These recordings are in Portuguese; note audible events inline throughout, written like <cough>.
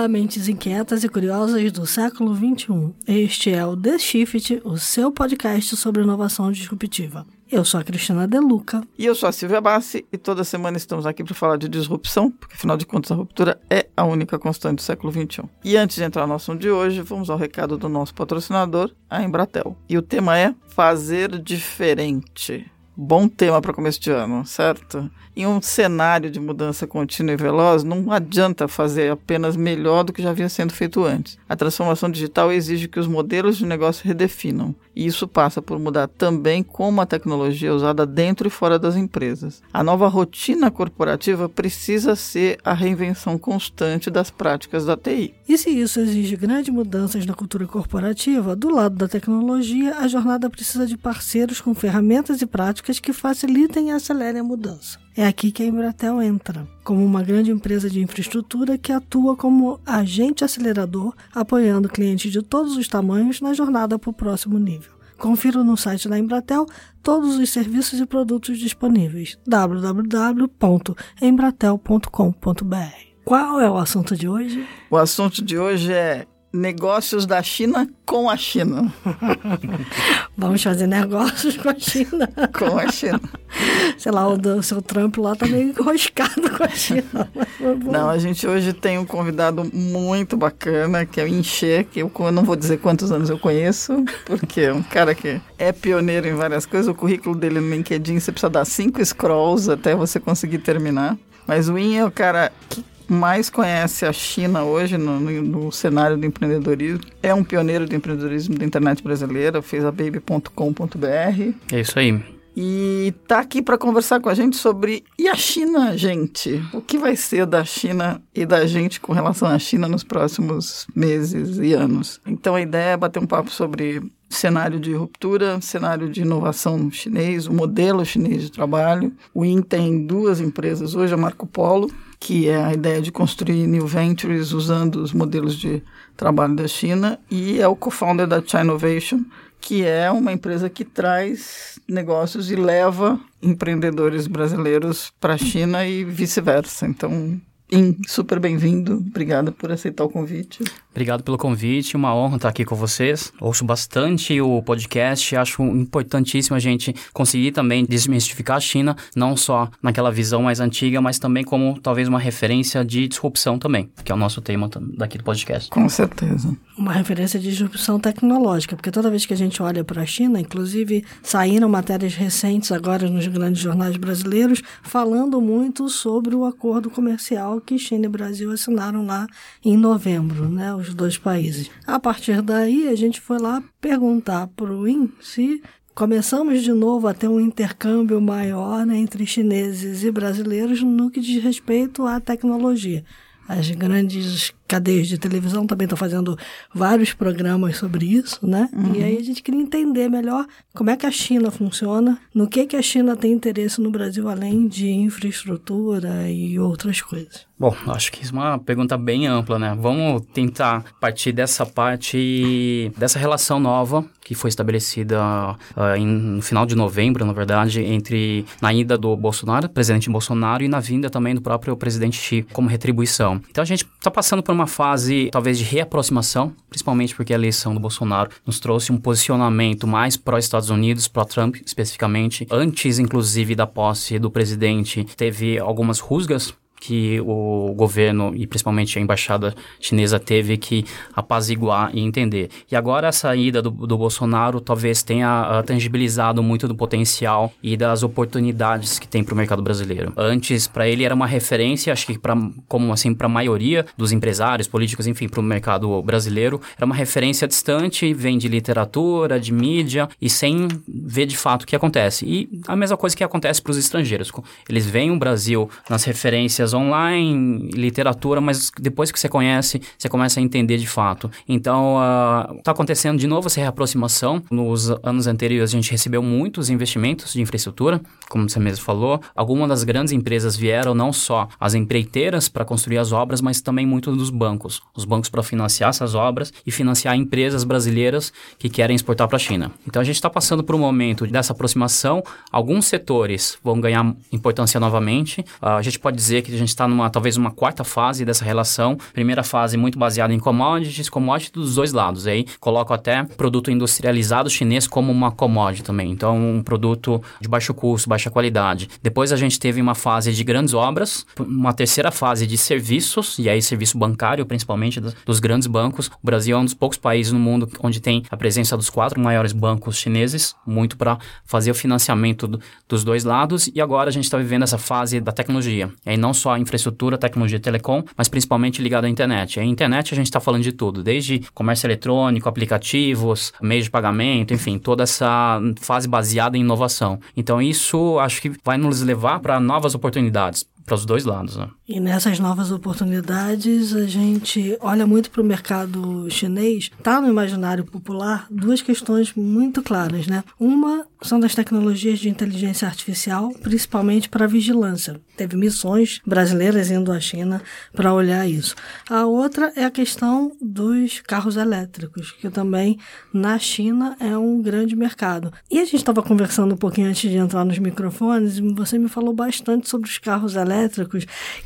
Olá, mentes inquietas e curiosas do século XXI. Este é o The Shift, o seu podcast sobre inovação disruptiva. Eu sou a Cristina Deluca. E eu sou a Silvia Bassi, e toda semana estamos aqui para falar de disrupção, porque afinal de contas a ruptura é a única constante do século XXI. E antes de entrar no assunto de hoje, vamos ao recado do nosso patrocinador, a Embratel. E o tema é fazer diferente. Bom tema para começo de ano, certo? Em um cenário de mudança contínua e veloz, não adianta fazer apenas melhor do que já vinha sendo feito antes. A transformação digital exige que os modelos de negócio redefinam, e isso passa por mudar também como a tecnologia é usada dentro e fora das empresas. A nova rotina corporativa precisa ser a reinvenção constante das práticas da TI. E se isso exige grandes mudanças na cultura corporativa, do lado da tecnologia, a jornada precisa de parceiros com ferramentas e práticas que facilitem e acelerem a mudança. É aqui que a Embratel entra, como uma grande empresa de infraestrutura que atua como agente acelerador, apoiando clientes de todos os tamanhos na jornada para o próximo nível. Confira no site da Embratel todos os serviços e produtos disponíveis. www.embratel.com.br. Qual é o assunto de hoje? O assunto de hoje é negócios da China com a China. <laughs> Vamos fazer negócios com a China. com a China. <laughs> Sei lá, o do seu Trump lá tá meio enroscado com a China. <laughs> Não, a gente hoje tem um convidado muito bacana, que é o Inche, que eu não vou dizer quantos anos eu conheço, porque é um cara que é pioneiro em várias coisas. O currículo dele no LinkedIn, você precisa dar cinco scrolls até você conseguir terminar. Mas o In é o cara que mais conhece a China hoje no, no, no, cenário do empreendedorismo. É um pioneiro do empreendedorismo da internet brasileira, fez a baby.com.br. É isso aí. E tá aqui para conversar com a gente sobre e a China, gente? O que vai ser da China e da gente com relação à China nos próximos meses e anos? Então a ideia é bater um papo sobre cenário de ruptura, cenário de inovação chinês, o modelo chinês de trabalho. O IN tem duas empresas hoje, a Marco Polo, que é a ideia de construir new ventures usando os modelos de trabalho da China, e é o co-founder da China Innovation, que é uma empresa que traz negócios e leva empreendedores brasileiros para a China e vice-versa. Então, super bem-vindo. Obrigada por aceitar o convite. Obrigado pelo convite, uma honra estar aqui com vocês. Ouço bastante o podcast, acho importantíssimo a gente conseguir também desmistificar a China, não só naquela visão mais antiga, mas também como talvez uma referência de disrupção também, que é o nosso tema daqui do podcast. Com certeza. Uma referência de disrupção tecnológica, porque toda vez que a gente olha para a China, inclusive saíram matérias recentes agora nos grandes jornais brasileiros falando muito sobre o acordo comercial que China e Brasil assinaram lá em novembro, né? Os dois países. A partir daí, a gente foi lá perguntar para o IN se começamos de novo a ter um intercâmbio maior né, entre chineses e brasileiros no que diz respeito à tecnologia. As grandes cadeias de televisão também estão fazendo vários programas sobre isso, né? Uhum. E aí a gente queria entender melhor como é que a China funciona, no que que a China tem interesse no Brasil além de infraestrutura e outras coisas. Bom, acho que isso é uma pergunta bem ampla, né? Vamos tentar partir dessa parte, dessa relação nova que foi estabelecida uh, em, no final de novembro, na verdade, entre na ida do Bolsonaro, presidente Bolsonaro, e na vinda também do próprio presidente Xi como retribuição. Então a gente está passando por uma fase, talvez, de reaproximação, principalmente porque a eleição do Bolsonaro nos trouxe um posicionamento mais pró-Estados Unidos, pró-Trump especificamente. Antes, inclusive, da posse do presidente, teve algumas rusgas que o governo e principalmente a embaixada chinesa teve que apaziguar e entender. E agora a saída do, do Bolsonaro talvez tenha uh, tangibilizado muito do potencial e das oportunidades que tem para o mercado brasileiro. Antes, para ele era uma referência, acho que para como assim para a maioria dos empresários, políticos, enfim, para o mercado brasileiro, era uma referência distante, vem de literatura, de mídia e sem ver de fato o que acontece. E a mesma coisa que acontece para os estrangeiros. Eles veem o Brasil nas referências online, literatura, mas depois que você conhece, você começa a entender de fato. Então, está uh, acontecendo de novo essa reaproximação. Nos anos anteriores, a gente recebeu muitos investimentos de infraestrutura, como você mesmo falou. Algumas das grandes empresas vieram não só as empreiteiras para construir as obras, mas também muito dos bancos. Os bancos para financiar essas obras e financiar empresas brasileiras que querem exportar para a China. Então, a gente está passando por um momento dessa aproximação. Alguns setores vão ganhar importância novamente. Uh, a gente pode dizer que gente está numa talvez uma quarta fase dessa relação. Primeira fase muito baseada em commodities, commodities dos dois lados. Aí coloco até produto industrializado chinês como uma commodity também. Então, um produto de baixo custo, baixa qualidade. Depois a gente teve uma fase de grandes obras, uma terceira fase de serviços, e aí serviço bancário, principalmente dos grandes bancos. O Brasil é um dos poucos países no mundo onde tem a presença dos quatro maiores bancos chineses, muito para fazer o financiamento do, dos dois lados. E agora a gente está vivendo essa fase da tecnologia. E aí não só a infraestrutura, tecnologia telecom, mas principalmente ligada à internet. A internet a gente está falando de tudo, desde comércio eletrônico, aplicativos, meios de pagamento, enfim, toda essa fase baseada em inovação. Então isso acho que vai nos levar para novas oportunidades para os dois lados. Né? E nessas novas oportunidades, a gente olha muito para o mercado chinês. Está no imaginário popular duas questões muito claras, né? Uma são das tecnologias de inteligência artificial, principalmente para vigilância. Teve missões brasileiras indo à China para olhar isso. A outra é a questão dos carros elétricos, que também na China é um grande mercado. E a gente estava conversando um pouquinho antes de entrar nos microfones e você me falou bastante sobre os carros elétricos,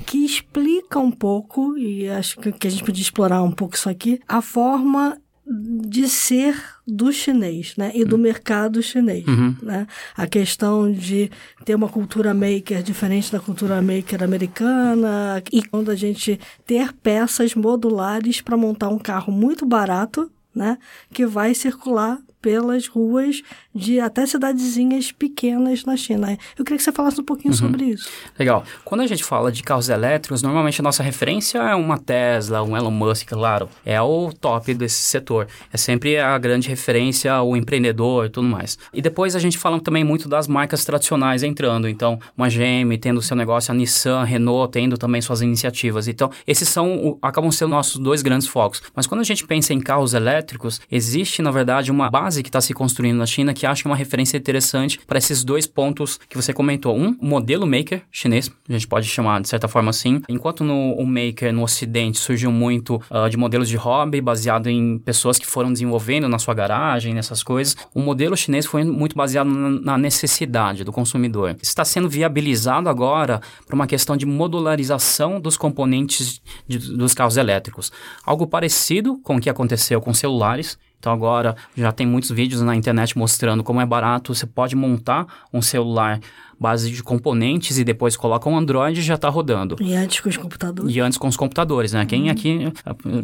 que explica um pouco, e acho que a gente podia explorar um pouco isso aqui, a forma de ser do chinês, né? E do uhum. mercado chinês, uhum. né? A questão de ter uma cultura maker diferente da cultura maker americana e quando a gente ter peças modulares para montar um carro muito barato, né? Que vai circular pelas ruas de até cidadezinhas pequenas na China. Eu queria que você falasse um pouquinho uhum. sobre isso. Legal. Quando a gente fala de carros elétricos, normalmente a nossa referência é uma Tesla, um Elon Musk, claro. É o top desse setor. É sempre a grande referência, o empreendedor e tudo mais. E depois a gente fala também muito das marcas tradicionais entrando. Então, uma GM tendo seu negócio, a Nissan, a Renault tendo também suas iniciativas. Então, esses são, acabam sendo nossos dois grandes focos. Mas quando a gente pensa em carros elétricos, existe, na verdade, uma base base que está se construindo na China que acho é uma referência interessante para esses dois pontos que você comentou. Um, o modelo maker chinês, a gente pode chamar de certa forma assim. Enquanto no o maker no Ocidente surgiu muito uh, de modelos de hobby baseado em pessoas que foram desenvolvendo na sua garagem, nessas coisas, o modelo chinês foi muito baseado na, necessidade do consumidor. Está sendo viabilizado agora para uma questão de modularização dos componentes de, dos carros elétricos. Algo parecido com o que aconteceu com celulares, então agora já tem muitos vídeos na internet mostrando como é barato, você pode montar um celular base de componentes e depois coloca um Android e já está rodando. E antes com os computadores. E antes com os computadores, né? Uhum. Quem aqui,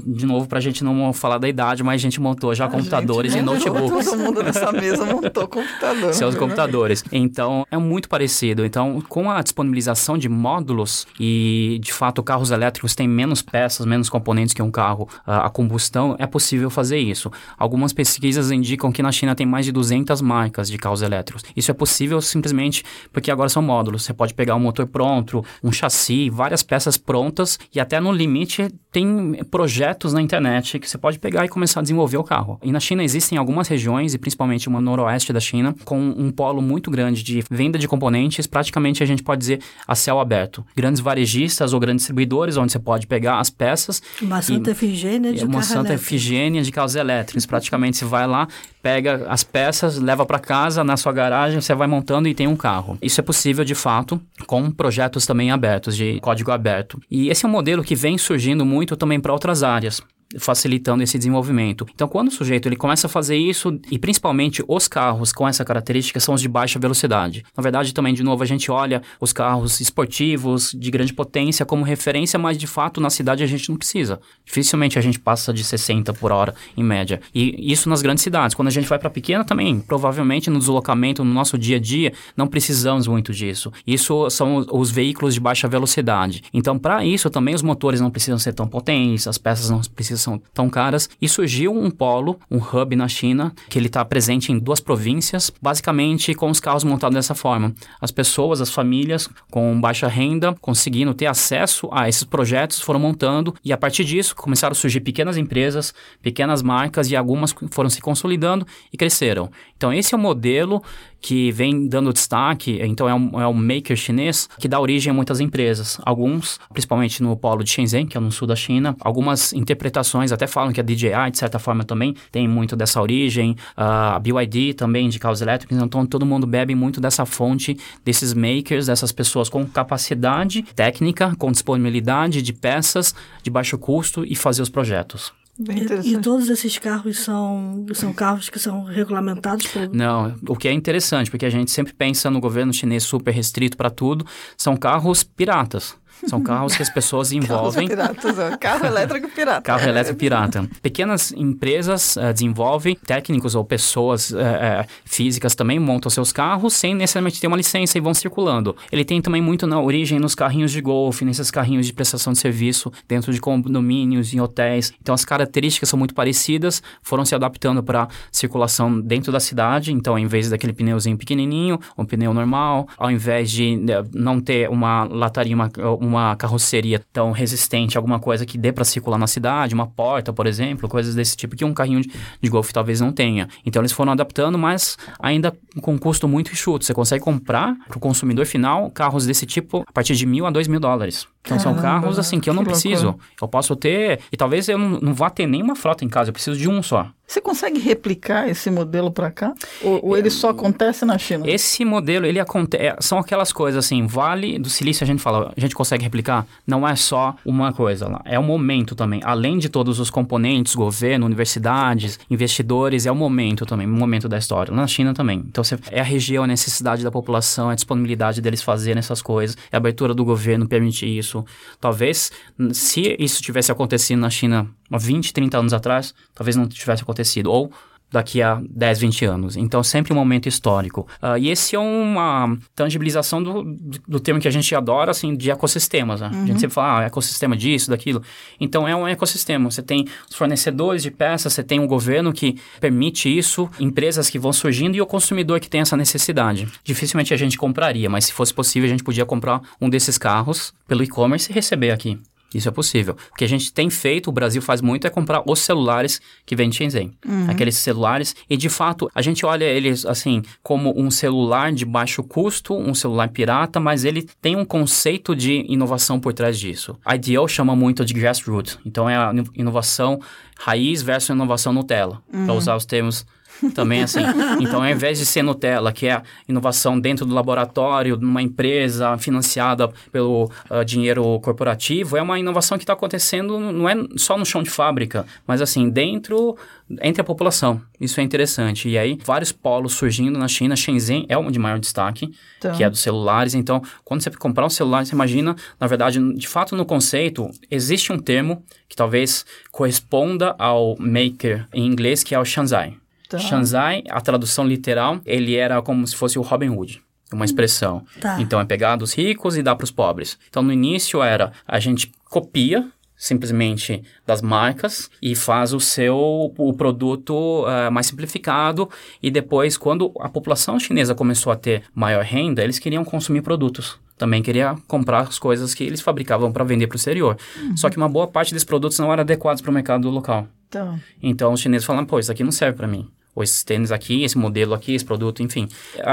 de novo, para a gente não falar da idade, mas a gente montou já a computadores e notebooks. Todo mundo nessa mesa montou computador. Seus computadores. Então, é muito parecido. Então, com a disponibilização de módulos e, de fato, carros elétricos têm menos peças, menos componentes que um carro a combustão, é possível fazer isso. Algumas pesquisas indicam que na China tem mais de 200 marcas de carros elétricos. Isso é possível simplesmente porque agora são módulos. Você pode pegar um motor pronto, um chassi, várias peças prontas e até no limite tem projetos na internet que você pode pegar e começar a desenvolver o carro. E na China existem algumas regiões, e principalmente uma noroeste da China, com um polo muito grande de venda de componentes, praticamente a gente pode dizer a céu aberto. Grandes varejistas ou grandes distribuidores, onde você pode pegar as peças. Uma Santa Efigênia de Uma Santa Efigênia de carros elétricos. Praticamente você vai lá, pega as peças, leva para casa, na sua garagem, você vai montando e tem um carro. Isso é possível, de fato, com projetos também abertos, de código aberto. E esse é um modelo que vem surgindo muito também para outras áreas facilitando esse desenvolvimento. Então, quando o sujeito ele começa a fazer isso, e principalmente os carros com essa característica são os de baixa velocidade. Na verdade, também, de novo, a gente olha os carros esportivos de grande potência como referência, mas de fato na cidade a gente não precisa. Dificilmente a gente passa de 60 por hora em média. E isso nas grandes cidades. Quando a gente vai para pequena também, provavelmente no deslocamento, no nosso dia a dia, não precisamos muito disso. Isso são os veículos de baixa velocidade. Então, para isso também os motores não precisam ser tão potentes, as peças não precisam são tão caras. E surgiu um polo, um hub na China, que ele está presente em duas províncias, basicamente com os carros montados dessa forma. As pessoas, as famílias com baixa renda, conseguindo ter acesso a esses projetos, foram montando e a partir disso começaram a surgir pequenas empresas, pequenas marcas e algumas foram se consolidando e cresceram. Então esse é o modelo que vem dando destaque, então é um, é um maker chinês que dá origem a muitas empresas. Alguns, principalmente no polo de Shenzhen, que é no sul da China, algumas interpretações até falam que a DJI, de certa forma, também tem muito dessa origem, a BYD também de carros elétricos, então todo mundo bebe muito dessa fonte, desses makers, dessas pessoas com capacidade técnica, com disponibilidade de peças de baixo custo e fazer os projetos. E, e, todos esses carros são, são carros que são regulamentados por... Não, o que é interessante, porque a gente sempre pensa no governo chinês super restrito para tudo, são carros piratas. São carros que as pessoas <laughs> envolvem. Piratas, carro elétrico pirata. Carro elétrico pirata. Pequenas empresas uh, desenvolvem, técnicos ou pessoas uh, uh, físicas também montam seus carros sem necessariamente ter uma licença e vão circulando. Ele tem também muito na origem nos carrinhos de golfe, nesses carrinhos de prestação de serviço, dentro de condomínios, em hotéis. Então as características são muito parecidas, foram se adaptando para circulação dentro da cidade. Então, em vez daquele pneuzinho pequenininho, um pneu normal, ao invés de não ter uma lataria, uma, uma carroceria tão resistente, alguma coisa que dê para circular na cidade, uma porta, por exemplo, coisas desse tipo que um carrinho de, de golfe talvez não tenha. Então eles foram adaptando, mas ainda com custo muito enxuto. Você consegue comprar para o consumidor final carros desse tipo a partir de mil a dois mil dólares. Então Caramba, são carros assim que eu não que preciso. Eu posso ter, e talvez eu não, não vá ter nenhuma frota em casa, eu preciso de um só. Você consegue replicar esse modelo para cá? Ou, ou, ele só acontece na China? Esse modelo, ele acontece. É, são aquelas coisas assim, Vale do Silício, a gente fala, a gente consegue replicar? Não é só uma coisa lá. É o momento também. Além de todos os componentes, governo, universidades, investidores, é o momento também, o momento da história. Na China também. Então, você, é a região, a necessidade da população, a disponibilidade deles fazerem essas coisas, é a abertura do governo permitir isso. Talvez, se isso tivesse acontecido na China há 20, 30 anos atrás, talvez não tivesse acontecido. Ou daqui a 10, 20 anos. Então, sempre um momento histórico. Uh, e esse é uma tangibilização do, do, termo que a gente adora, assim, de ecossistemas. Né? Uhum. A gente uhum. sempre fala, ah, ecossistema disso, daquilo. Então, é um ecossistema. Você tem os fornecedores de peças, você tem um governo que permite isso, empresas que vão surgindo e o consumidor que tem essa necessidade. Dificilmente a gente compraria, mas se fosse possível, a gente podia comprar um desses carros pelo e-commerce e receber aqui. Isso é possível. O que a gente tem feito, o Brasil faz muito, é comprar os celulares que vem de Shenzhen. Uhum. Aqueles celulares. E, de fato, a gente olha eles, assim, como um celular de baixo custo, um celular pirata, mas ele tem um conceito de inovação por trás disso. A IDEO chama muito de grassroots. Então, é a inovação raiz versus inovação Nutella. Uhum. Para usar os termos também assim. Então, ao invés de ser Nutella, que é inovação dentro do laboratório, numa empresa financiada pelo uh, dinheiro corporativo, é uma inovação que está acontecendo, não é só no chão de fábrica, mas assim, dentro, entre a população. Isso é interessante. E aí, vários polos surgindo na China. Shenzhen é o de maior destaque, então. que é dos celulares. Então, quando você comprar um celular, você imagina, na verdade, de fato, no conceito, existe um termo que talvez corresponda ao maker em inglês, que é o Shanzai. Tá. Shanzai, a tradução literal, ele era como se fosse o Robin Hood uma expressão. Tá. Então é pegar dos ricos e dar para os pobres. Então no início era a gente copia simplesmente das marcas e faz o seu o produto uh, mais simplificado e depois quando a população chinesa começou a ter maior renda eles queriam consumir produtos também queria comprar as coisas que eles fabricavam para vender para o exterior uhum. só que uma boa parte desses produtos não eram adequados para o mercado local então, então os chineses falaram pô isso aqui não serve para mim ou esses tênis aqui, esse modelo aqui, esse produto, enfim.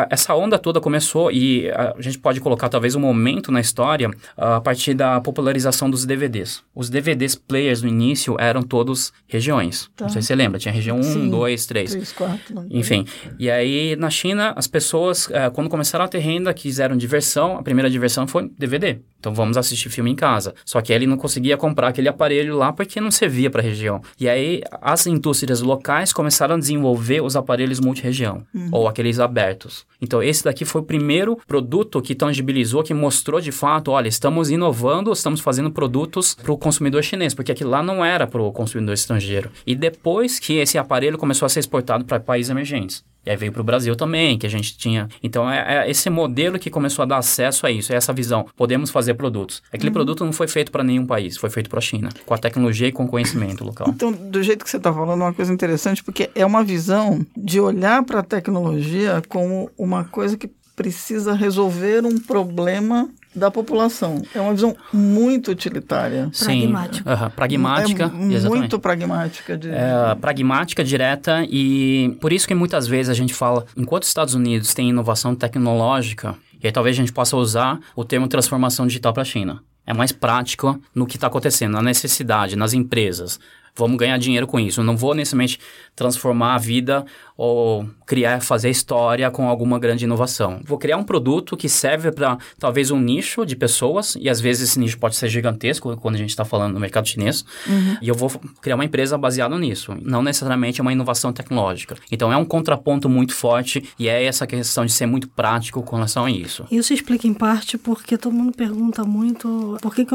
Essa onda toda começou e a gente pode colocar talvez um momento na história a partir da popularização dos DVDs. Os DVDs players no início eram todos regiões. Tá. Não sei se você lembra, tinha região 1, 2, 3. 3, 4. Enfim. E aí na China, as pessoas, eh, quando começaram a ter renda, quiseram diversão, a primeira diversão foi DVD. Então vamos assistir filme em casa. Só que ele não conseguia comprar aquele aparelho lá porque não servia para a região. E aí as indústrias locais começaram a desenvolver os aparelhos multiregião uhum. ou aqueles abertos. Então esse daqui foi o primeiro produto que tangibilizou, que mostrou de fato, olha, estamos inovando, estamos fazendo produtos para o consumidor chinês, porque aquilo lá não era para o consumidor estrangeiro. E depois que esse aparelho começou a ser exportado para países emergentes. E aí veio para o Brasil também, que a gente tinha. Então, é, é, esse modelo que começou a dar acesso a isso, é essa visão. Podemos fazer produtos. Aquele uhum. produto não foi feito para nenhum país, foi feito para a China, com a tecnologia e com o conhecimento local. Então, do jeito que você está falando, é uma coisa interessante, porque é uma visão de olhar para a tecnologia como uma coisa que precisa resolver um problema da população. É uma visão muito utilitária. Pragmática. Sim, uh -huh, pragmática. É muito pragmática. De... É, pragmática, direta e por isso que muitas vezes a gente fala, enquanto os Estados Unidos têm inovação tecnológica, e aí talvez a gente possa usar o termo transformação digital para a China. É mais prático no que está acontecendo, na necessidade, nas empresas. Vamos ganhar dinheiro com isso. Eu não vou necessariamente transformar a vida ou criar, fazer história com alguma grande inovação. Vou criar um produto que serve para talvez um nicho de pessoas, e às vezes esse nicho pode ser gigantesco quando a gente está falando no mercado chinês, uhum. e eu vou criar uma empresa baseada nisso, não necessariamente uma inovação tecnológica. Então é um contraponto muito forte e é essa questão de ser muito prático com relação a isso. Isso explica em parte porque todo mundo pergunta muito por que, que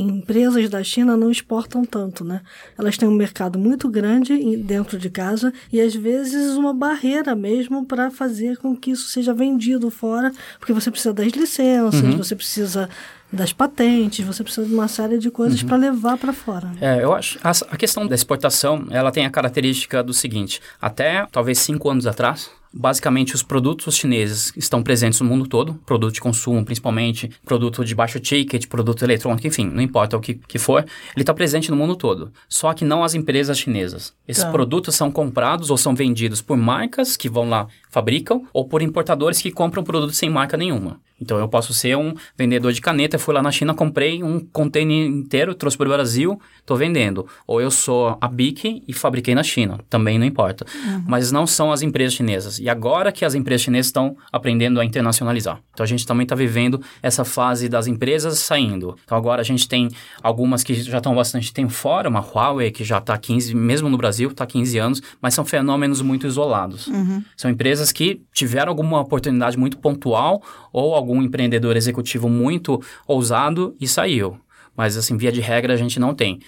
empresas da China não exportam tanto, né? Elas têm um mercado muito grande dentro de casa e às vezes uma barreira mesmo para fazer com que isso seja vendido fora, porque você precisa das licenças, uhum. você precisa das patentes, você precisa de uma série de coisas uhum. para levar para fora. É, eu acho a, a questão da exportação, ela tem a característica do seguinte: até talvez cinco anos atrás, Basicamente, os produtos chineses estão presentes no mundo todo, produto de consumo principalmente, produto de baixo ticket, produto eletrônico, enfim, não importa o que, que for, ele está presente no mundo todo. Só que não as empresas chinesas. Esses tá. produtos são comprados ou são vendidos por marcas que vão lá, fabricam, ou por importadores que compram produtos sem marca nenhuma. Então eu posso ser um vendedor de caneta, fui lá na China, comprei um container inteiro, trouxe para o Brasil, estou vendendo. Ou eu sou a BIC e fabriquei na China, também não importa. Uhum. Mas não são as empresas chinesas. E agora que as empresas chinesas estão aprendendo a internacionalizar. Então a gente também está vivendo essa fase das empresas saindo. Então agora a gente tem algumas que já estão bastante tempo fora, uma Huawei que já está 15, mesmo no Brasil, está 15 anos, mas são fenômenos muito isolados. Uhum. São empresas que tiveram alguma oportunidade muito pontual ou algum empreendedor executivo muito ousado e saiu. Mas, assim, via de regra, a gente não tem.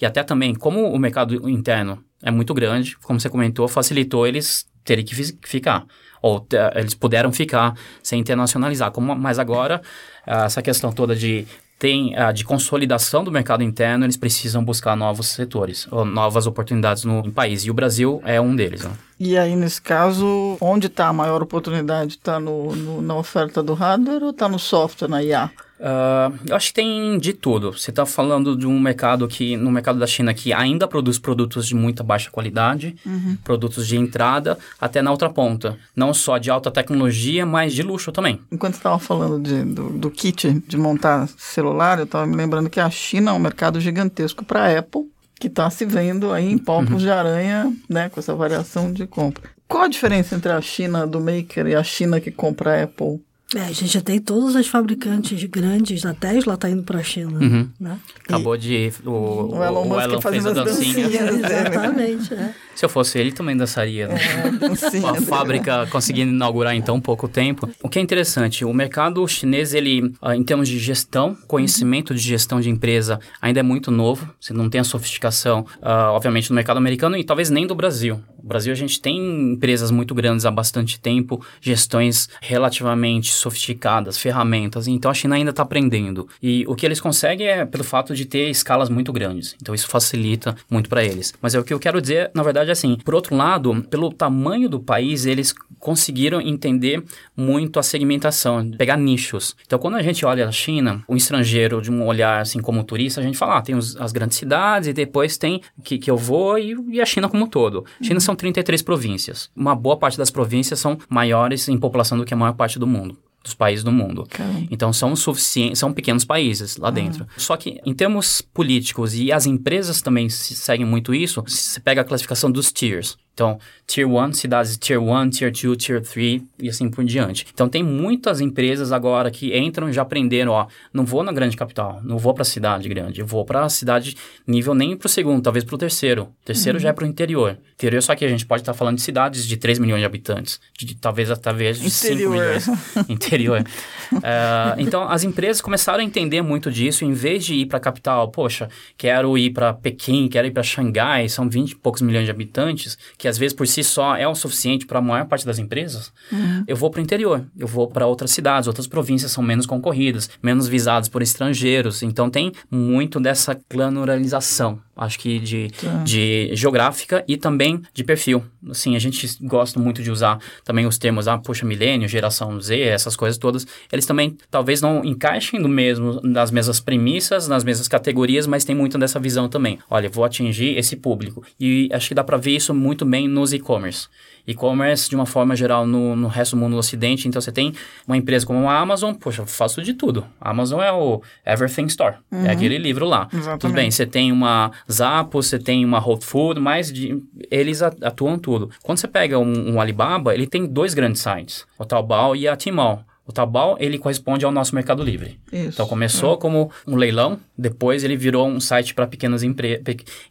E até também, como o mercado interno é muito grande, como você comentou, facilitou eles terem que ficar. Ou eles puderam ficar sem internacionalizar. Como, mas agora, essa questão toda de tem uh, de consolidação do mercado interno, eles precisam buscar novos setores, ou novas oportunidades no país. E o Brasil é um deles. Né? E aí, nesse caso, onde está a maior oportunidade? Está no, no, na oferta do hardware ou está no software, na IA? Uh, eu acho que tem de tudo. Você está falando de um mercado que, no mercado da China, que ainda produz produtos de muita baixa qualidade, uhum. produtos de entrada, até na outra ponta. Não só de alta tecnologia, mas de luxo também. Enquanto você estava falando de, do, do, kit de montar celular, eu estava me lembrando que a China é um mercado gigantesco para a Apple, que está se vendo aí em palpos uhum. de aranha, né, com essa variação de compra. Qual a diferença entre a China do maker e a China que compra a Apple? É, a gente já tem todas as fabricantes grandes, a Tesla está indo para a China. Uhum. Né? Acabou de. O, o, o Elon, o Elon fez a dancinha. dancinha Exatamente. É. Se eu fosse ele, também dançaria. Né? É, Uma fábrica conseguindo inaugurar em tão pouco tempo. O que é interessante, o mercado chinês, ele, ah, em termos de gestão, conhecimento de gestão de empresa, ainda é muito novo. Você não tem a sofisticação, uh, obviamente, do mercado americano e talvez nem do Brasil. Brasil, a gente tem empresas muito grandes há bastante tempo, gestões relativamente sofisticadas, ferramentas. Então, a China ainda está aprendendo. E o que eles conseguem é pelo fato de ter escalas muito grandes. Então, isso facilita muito para eles. Mas é o que eu quero dizer, na verdade, é assim. Por outro lado, pelo tamanho do país, eles conseguiram entender muito a segmentação, pegar nichos. Então, quando a gente olha a China, o estrangeiro, de um olhar assim como turista, a gente fala, ah, tem os, as grandes cidades e depois tem que, que eu vou e, e a China como um todo. China uhum. São 33 províncias. Uma boa parte das províncias são maiores em população do que a maior parte do mundo dos países do mundo. Caramba. Então são suficientes, são pequenos países lá dentro. Só que em termos políticos e as empresas também seguem muito isso, você pega a classificação dos tiers. Então, Tier 1, cidades Tier 1, Tier 2, Tier 3 e assim por diante. Então, tem muitas empresas agora que entram e já aprenderam, ó, não vou na grande capital, não vou para a cidade grande, eu vou para a cidade nível nem para o segundo, talvez para o terceiro. Terceiro uhum. já é para o interior. Interior, só que a gente pode estar tá falando de cidades de 3 milhões de habitantes, de, talvez talvez de interior. 5 milhões. <laughs> interior. uh, então, as empresas começaram a entender muito disso, em vez de ir para a capital, poxa, quero ir para Pequim, quero ir para Xangai, são 20 e poucos milhões de habitantes, que às vezes por si só é o suficiente para a maior parte das empresas, uhum. eu vou para o interior, eu vou para outras cidades, outras províncias são menos concorridas, menos visadas por estrangeiros. Então tem muito dessa planuralização acho que de, tá. de geográfica e também de perfil. Assim, a gente gosta muito de usar também os termos, ah, poxa, milênio, geração Z, essas coisas todas. Eles também talvez não encaixem no mesmo, nas mesmas premissas, nas mesmas categorias, mas tem muito dessa visão também. Olha, vou atingir esse público. E acho que dá para ver isso muito bem nos e-commerce e-commerce de uma forma geral no, no resto do mundo no ocidente. Então você tem uma empresa como a Amazon, poxa, eu faço de tudo. A Amazon é o Everything Store, é uhum. é aquele livro lá. Exatamente. Tudo bem, você tem uma Zappos, você tem uma Whole Food, mas de, eles atuam tudo. Quando você pega um, um Alibaba, ele tem dois grandes sites, o Taobao e a Tmall. O Taobao, ele corresponde ao nosso Mercado Livre. Isso. Então, começou é. como um leilão, depois ele virou um site para pequenos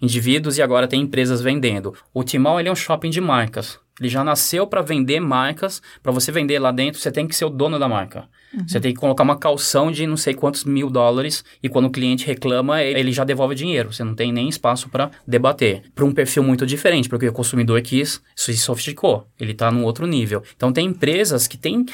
indivíduos e agora tem empresas vendendo. O Tmall, ele é um shopping de marcas. Ele já nasceu para vender marcas. Para você vender lá dentro, você tem que ser o dono da marca. Uhum. Você tem que colocar uma calção de não sei quantos mil dólares e quando o cliente reclama, ele já devolve dinheiro. Você não tem nem espaço para debater. Para um perfil muito diferente, porque o consumidor quis, isso se sofisticou. Ele está num outro nível. Então, tem empresas que têm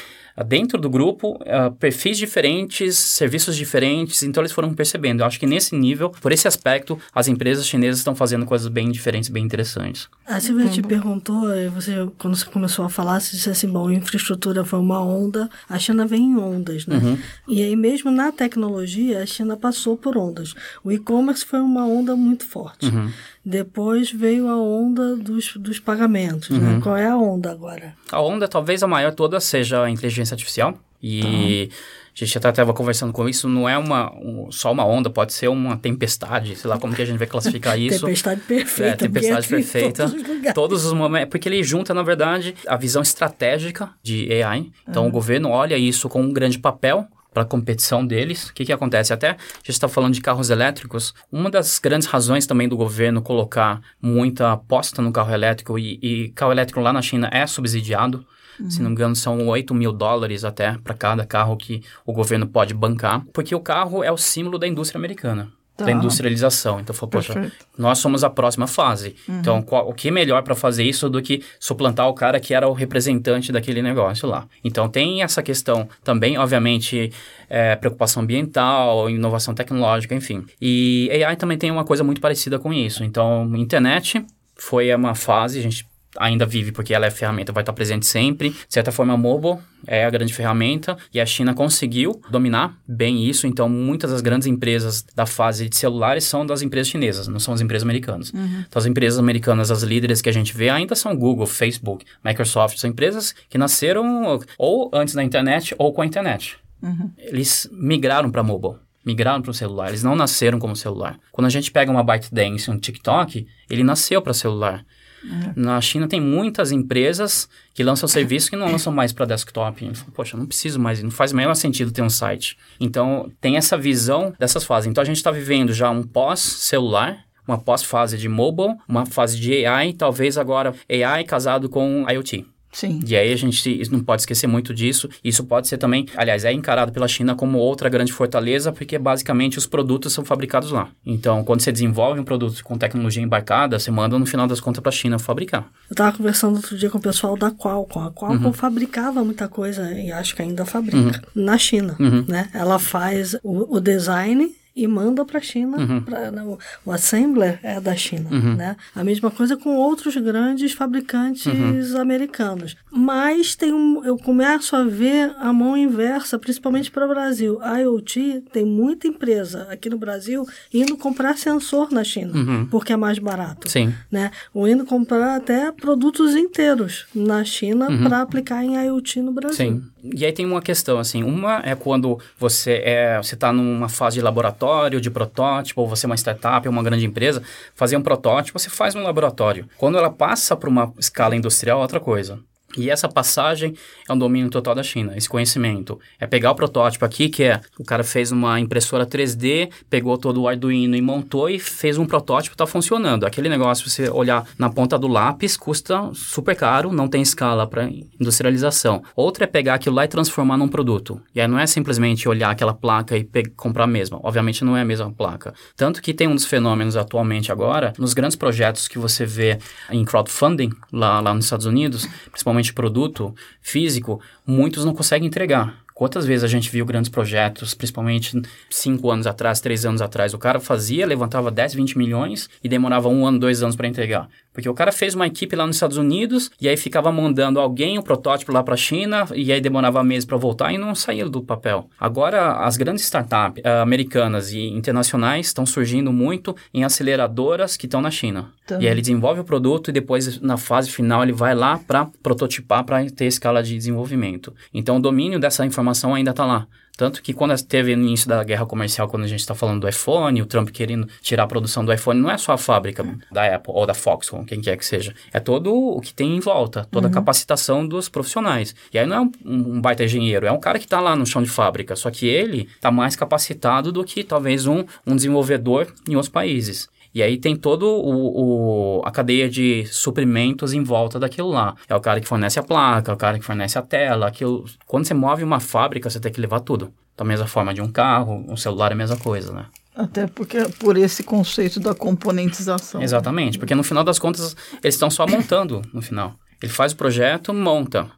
dentro do grupo uh, perfis diferentes, serviços diferentes, então eles foram percebendo. Eu acho que nesse nível, por esse aspecto, as empresas chinesas estão fazendo coisas bem diferentes, bem interessantes. A Silvia te perguntou, você, quando você começou a falar, você disse assim, bom, infraestrutura foi uma onda, a China vem em ondas, né? Uhum. E aí mesmo na tecnologia, a China passou por ondas. O e-commerce foi uma onda muito forte. Uhum. Depois veio a onda dos, dos pagamentos. Né? Uhum. Né? Qual é a onda agora? A onda, talvez a maior toda, seja a inteligência artificial. E a gente até estava conversando com isso, não é uma, um, só uma onda, pode ser uma tempestade, sei lá como que a gente vai classificar <laughs> isso. tempestade perfeita. É, tempestade perfeita. Todos, todos os momentos, porque ele junta, na verdade, a visão estratégica de AI. Então, uhum. o governo olha isso com um grande papel para a competição deles. O que, que acontece? Até gente está falando de carros elétricos. Uma das grandes razões também do governo colocar muita aposta no carro elétrico e, e carro elétrico lá na China é subsidiado. Uhum. Se não me engano, são 8 mil dólares até para cada carro que o governo pode bancar, porque o carro é o símbolo da indústria americana tá. da industrialização. Então, falou, poxa, Perfeito. nós somos a próxima fase. Uhum. Então, qual, o que é melhor para fazer isso do que suplantar o cara que era o representante daquele negócio lá? Então, tem essa questão também, obviamente, é, preocupação ambiental, inovação tecnológica, enfim. E AI também tem uma coisa muito parecida com isso. Então, internet foi uma fase, a gente ainda vive porque ela é ferramenta, vai estar presente sempre. De certa forma, mobile é a grande ferramenta e a China conseguiu dominar bem isso. Então, muitas das grandes empresas da fase de celulares são das empresas chinesas, não são as empresas americanas. Uhum. Então, as empresas americanas, as líderes que a gente vê ainda são Google, Facebook, Microsoft, são empresas que nasceram ou antes da internet ou com a internet. Uhum. Eles migraram para mobile migraram para o celular, eles não nasceram como celular. Quando a gente pega uma ByteDance, um TikTok, ele nasceu para celular. É. Na China tem muitas empresas que lançam serviços que não lançam mais para desktop. Poxa, não preciso mais, não faz o menor sentido ter um site. Então, tem essa visão dessas fases. Então, a gente está vivendo já um pós-celular, uma pós-fase de mobile, uma fase de AI, talvez agora AI casado com IoT. Sim. E aí a gente não pode esquecer muito disso. Isso pode ser também, aliás, é encarado pela China como outra grande fortaleza, porque basicamente os produtos são fabricados lá. Então, quando você desenvolve um produto com tecnologia embarcada, você manda no final das contas para a China fabricar. Eu estava conversando outro dia com o pessoal da Qualcomm. A Qualcomm uhum. fabricava muita coisa e acho que ainda fabrica uhum. na China, uhum. né? Ela faz o, o design e manda para a China. Uhum. Pra, né, o, o assembler é da China. Uhum. Né? A mesma coisa com outros grandes fabricantes uhum. americanos. Mas tem um, eu começo a ver a mão inversa, principalmente para o Brasil. A IoT tem muita empresa aqui no Brasil indo comprar sensor na China, uhum. porque é mais barato. Sim. Né? Ou indo comprar até produtos inteiros na China uhum. para aplicar em IoT no Brasil. Sim. E aí tem uma questão, assim, uma é quando você é, você está numa fase de laboratório, de protótipo, ou você é uma startup, uma grande empresa, fazer um protótipo, você faz um laboratório. Quando ela passa para uma escala industrial, é outra coisa. E essa passagem é um domínio total da China, esse conhecimento. É pegar o protótipo aqui, que é o cara fez uma impressora 3D, pegou todo o Arduino e montou e fez um protótipo, está funcionando. Aquele negócio, você olhar na ponta do lápis, custa super caro, não tem escala para industrialização. Outra é pegar aquilo lá e transformar num produto. E aí não é simplesmente olhar aquela placa e comprar a mesma. Obviamente não é a mesma placa. Tanto que tem um dos fenômenos atualmente agora, nos grandes projetos que você vê em crowdfunding, lá, lá nos Estados Unidos, principalmente produto físico, muitos não conseguem entregar. Quantas vezes a gente viu grandes projetos, principalmente cinco anos atrás, três anos atrás, o cara fazia, levantava 10, 20 milhões e demorava um ano, dois anos para entregar. Porque o cara fez uma equipe lá nos Estados Unidos e aí ficava mandando alguém, o um protótipo lá para a China e aí demorava meses para voltar e não saía do papel. Agora, as grandes startups uh, americanas e internacionais estão surgindo muito em aceleradoras que estão na China. Então. E aí ele desenvolve o produto e depois, na fase final, ele vai lá para prototipar para ter escala de desenvolvimento. Então, o domínio dessa informação ainda está lá. Tanto que quando teve no início da guerra comercial, quando a gente está falando do iPhone, o Trump querendo tirar a produção do iPhone, não é só a fábrica da Apple ou da Foxconn, quem quer que seja. É todo o que tem em volta, toda uhum. a capacitação dos profissionais. E aí não é um, um baita engenheiro, é um cara que está lá no chão de fábrica, só que ele está mais capacitado do que talvez um, um desenvolvedor em outros países. E aí tem todo o, o, a cadeia de suprimentos em volta daquilo lá. É o cara que fornece a placa, é o cara que fornece a tela, aquilo. Quando você move uma fábrica, você tem que levar tudo. Da mesma forma de um carro, um celular é a mesma coisa, né? Até porque é por esse conceito da componentização. Exatamente, porque no final das contas eles estão só montando no final. Ele faz o projeto, monta.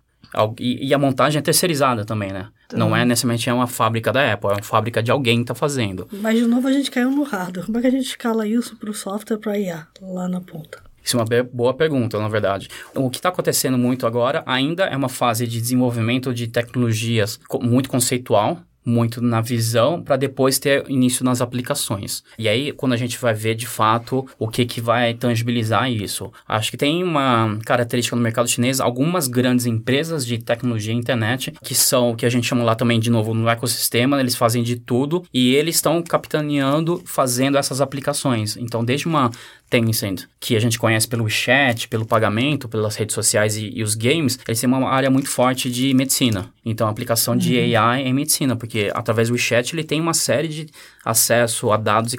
E, a montagem é terceirizada também, né? Então... Não é necessariamente é uma fábrica da Apple, é uma fábrica de alguém que está fazendo. Mas de novo a gente caiu no hardware. Como é que a gente escala isso para o software para IA, lá na ponta? Isso é uma boa pergunta, na verdade. O que está acontecendo muito agora ainda é uma fase de desenvolvimento de tecnologias muito conceitual, muito na visão para depois ter início nas aplicações. E aí, quando a gente vai ver de fato o que, que vai tangibilizar isso. Acho que tem uma característica no mercado chinês, algumas grandes empresas de tecnologia e internet, que são o que a gente chama lá também de novo no ecossistema, eles fazem de tudo e eles estão capitaneando, fazendo essas aplicações. Então, desde uma Tencent, que a gente conhece pelo chat, pelo pagamento, pelas redes sociais e, e, os games, eles têm uma área muito forte de medicina. Então, a aplicação de uhum. AI em medicina, porque através do chat ele tem uma série de acesso a dados e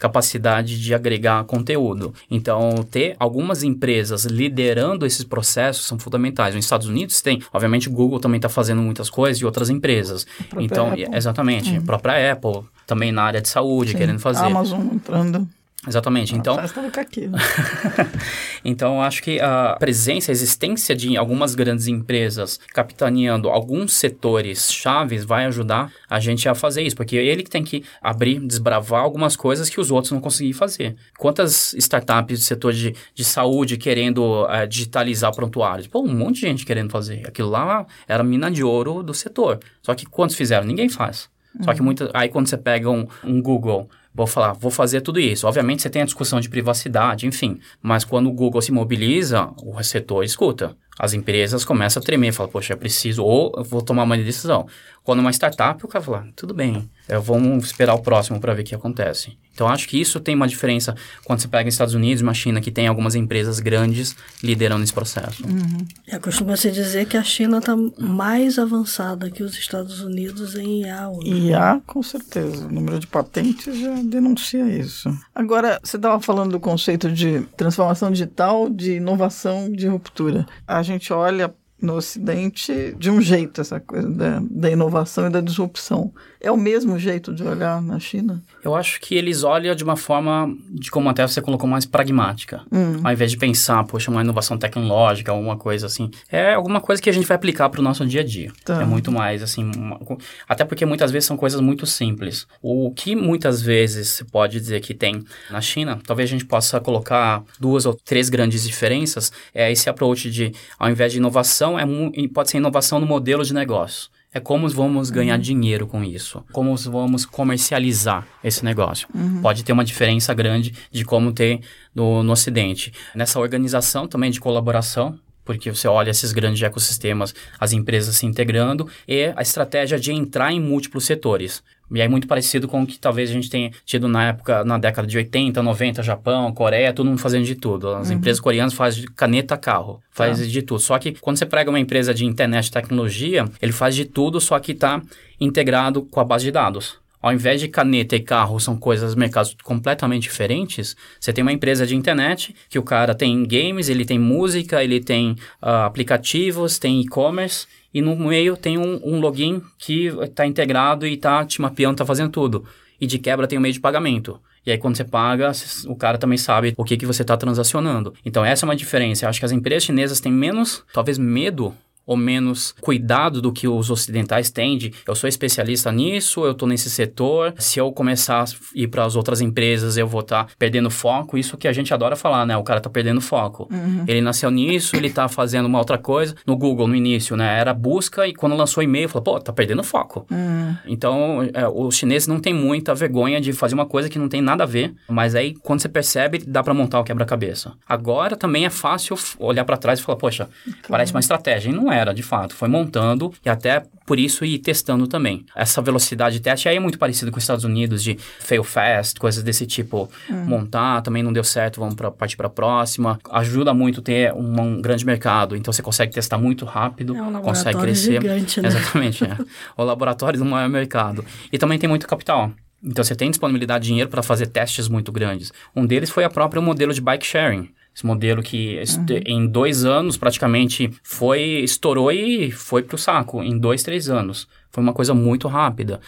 capacidade de agregar conteúdo. Então, ter algumas empresas liderando esses processos são fundamentais. Nos Estados Unidos tem, obviamente, o Google também está fazendo muitas coisas e outras empresas. Então, Apple. exatamente, uhum. a própria Apple também na área de saúde Sim. querendo fazer. A Amazon entrando. Exatamente. Então, <laughs> então, eu acho que a presença, a existência de algumas grandes empresas capitaneando alguns setores chaves vai ajudar a gente a fazer isso, porque ele que tem que abrir, desbravar algumas coisas que os outros não conseguiram fazer. Quantas startups do setor de, de saúde querendo uh, digitalizar prontuários? Pô, um monte de gente querendo fazer. Aquilo lá era mina de ouro do setor. Só que quantos fizeram? Ninguém faz. Só que uhum. muita, aí quando você pega um, um Google vou falar, vou fazer tudo isso. Obviamente você tem a discussão de privacidade, enfim, mas quando o Google se mobiliza, o receptor escuta. As empresas começam a tremer, falam, poxa, é preciso, ou eu vou tomar uma decisão. Quando uma startup, o cara fala, tudo bem, vamos esperar o próximo para ver o que acontece. Então, acho que isso tem uma diferença quando você pega os Estados Unidos e uma China que tem algumas empresas grandes liderando esse processo. Uhum. É, costuma-se dizer que a China está mais avançada que os Estados Unidos em IA hoje. IA, com certeza. O número de patentes já denuncia isso. Agora, você estava falando do conceito de transformação digital, de inovação, de ruptura. A gente olha no Ocidente de um jeito, essa coisa da, da inovação e da disrupção. É o mesmo jeito de olhar na China? Eu acho que eles olham de uma forma, de como até você colocou, mais pragmática. Hum. Ao invés de pensar, poxa, uma inovação tecnológica, alguma coisa assim. É alguma coisa que a gente vai aplicar para o nosso dia a dia. Tá. É muito mais, assim. Uma, até porque muitas vezes são coisas muito simples. O que muitas vezes se pode dizer que tem na China, talvez a gente possa colocar duas ou três grandes diferenças. É esse approach de, ao invés de inovação, inovação é, pode ser inovação no modelo de negócio. É como vamos ganhar uhum. dinheiro com isso, como vamos comercializar esse negócio. Uhum. Pode ter uma diferença grande de como ter no, no Ocidente. Nessa organização também de colaboração, porque você olha esses grandes ecossistemas, as empresas se integrando, e a estratégia de entrar em múltiplos setores. E é muito parecido com o que talvez a gente tenha tido na época, na década de 80, 90, Japão, Coreia, todo mundo fazendo de tudo. As uhum. empresas coreanas fazem de caneta carro, faz ah. de tudo. Só que quando você prega uma empresa de internet e tecnologia, ele faz de tudo, só que está integrado com a base de dados. Ao invés de caneta e carro são coisas, mercados completamente diferentes, você tem uma empresa de internet que o cara tem games, ele tem música, ele tem uh, aplicativos, tem e-commerce, e no meio tem um, um login que está integrado e está te mapeando, está fazendo tudo. E de quebra tem o um meio de pagamento. E aí, quando você paga, o cara também sabe o que, que você está transacionando. Então, essa é uma diferença. Eu acho que as empresas chinesas têm menos, talvez, medo ou menos cuidado do que os ocidentais têm de eu sou especialista nisso, eu estou nesse setor, se eu começar a ir para as outras empresas eu vou estar tá perdendo foco, isso que a gente adora falar, né? O cara está perdendo foco. Uhum. Ele nasceu nisso, ele está fazendo uma outra coisa. No Google, no início, né? Era busca e quando lançou e-mail, falou, pô, tá perdendo foco. Uhum. Então, é, os chineses não têm muita vergonha de fazer uma coisa que não tem nada a ver, mas aí quando você percebe, dá para montar o quebra-cabeça. Agora também é fácil olhar para trás e falar, poxa, claro. parece uma estratégia. E não era, de fato. Foi montando e até por isso ir testando também. Essa velocidade de teste aí é muito parecido com os Estados Unidos, de fail fast, coisas desse tipo. Hum. Montar, também não deu certo, vamos pra, partir para a próxima. Ajuda muito ter um, um, grande mercado, então você consegue testar muito rápido, é um consegue crescer. Gigante, né? Exatamente, é. <laughs> o laboratório do maior mercado. E também tem muito capital. Então você tem disponibilidade de dinheiro para fazer testes muito grandes. Um deles foi a própria modelo de bike sharing. Esse modelo que uhum. em dois anos praticamente foi, estourou e foi para o saco, em dois, três anos. Foi uma coisa muito rápida.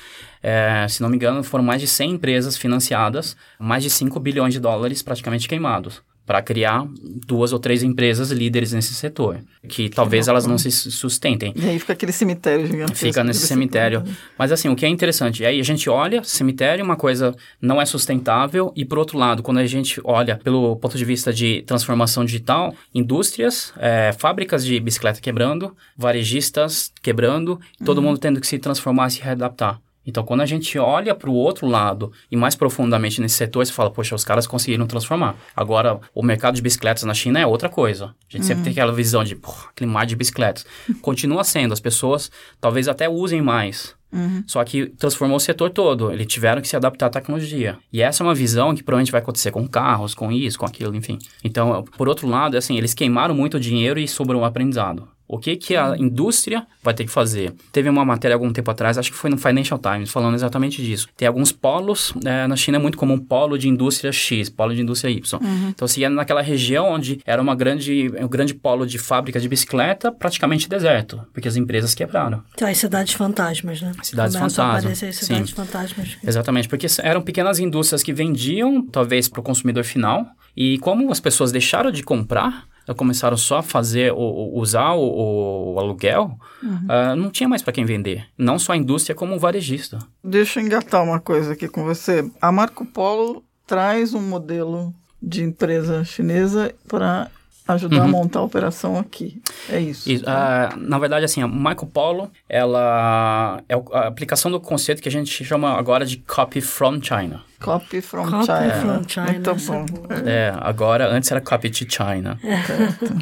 É, se não me engano, foram mais de 100 empresas financiadas, mais de 5 bilhões de dólares praticamente queimados para criar duas ou três empresas líderes nesse setor, que talvez elas não se sustentem. E aí fica aquele cemitério gigante. Fica nesse cemitério. Mas assim, o que é interessante, aí a gente olha, cemitério, uma coisa não é sustentável, e por outro lado, quando a gente olha pelo ponto de vista de transformação digital, indústrias, é, fábricas de bicicleta quebrando, varejistas quebrando, todo uhum. mundo tendo que se transformar e se readaptar. Então, quando a gente olha para o outro lado e mais profundamente nesse setor, você fala, poxa, os caras conseguiram transformar. Agora, o mercado de bicicletas na China é outra coisa. A gente uhum. sempre tem aquela visão de, porra, aquele mar de bicicletas. <laughs> Continua sendo, as pessoas talvez até usem mais. Uhum. Só que transformou o setor todo. Eles tiveram que se adaptar à tecnologia. E essa é uma visão que provavelmente vai acontecer com carros, com isso, com aquilo, enfim. Então, por outro lado, assim, eles queimaram muito dinheiro e sobrou um aprendizado. O que, que a indústria vai ter que fazer? Teve uma matéria algum tempo atrás, acho que foi no Financial Times, falando exatamente disso. Tem alguns polos, é, na China é muito comum polo de indústria X, polo de indústria Y. Uhum. Então, se ia naquela região onde era uma grande, um grande polo de fábrica de bicicleta, praticamente deserto, porque as empresas quebraram. Então, as cidades fantasmas, né? Cidades fantasmas. cidades Sim. fantasmas. Exatamente, porque eram pequenas indústrias que vendiam, talvez, para o consumidor final, e como as pessoas deixaram de comprar, começaram só a fazer, o, usar o, o aluguel, uhum. uh, não tinha mais para quem vender. Não só a indústria, como o varejista. Deixa eu engatar uma coisa aqui com você. A Marco Polo traz um modelo de empresa chinesa para ajudar uhum. a montar a operação aqui. É isso. isso. Uh, na verdade, assim, a Marco Polo, ela é a aplicação do conceito que a gente chama agora de copy from China. Copy from copy China. From China. Muito é bom. É, agora, antes era copy to China.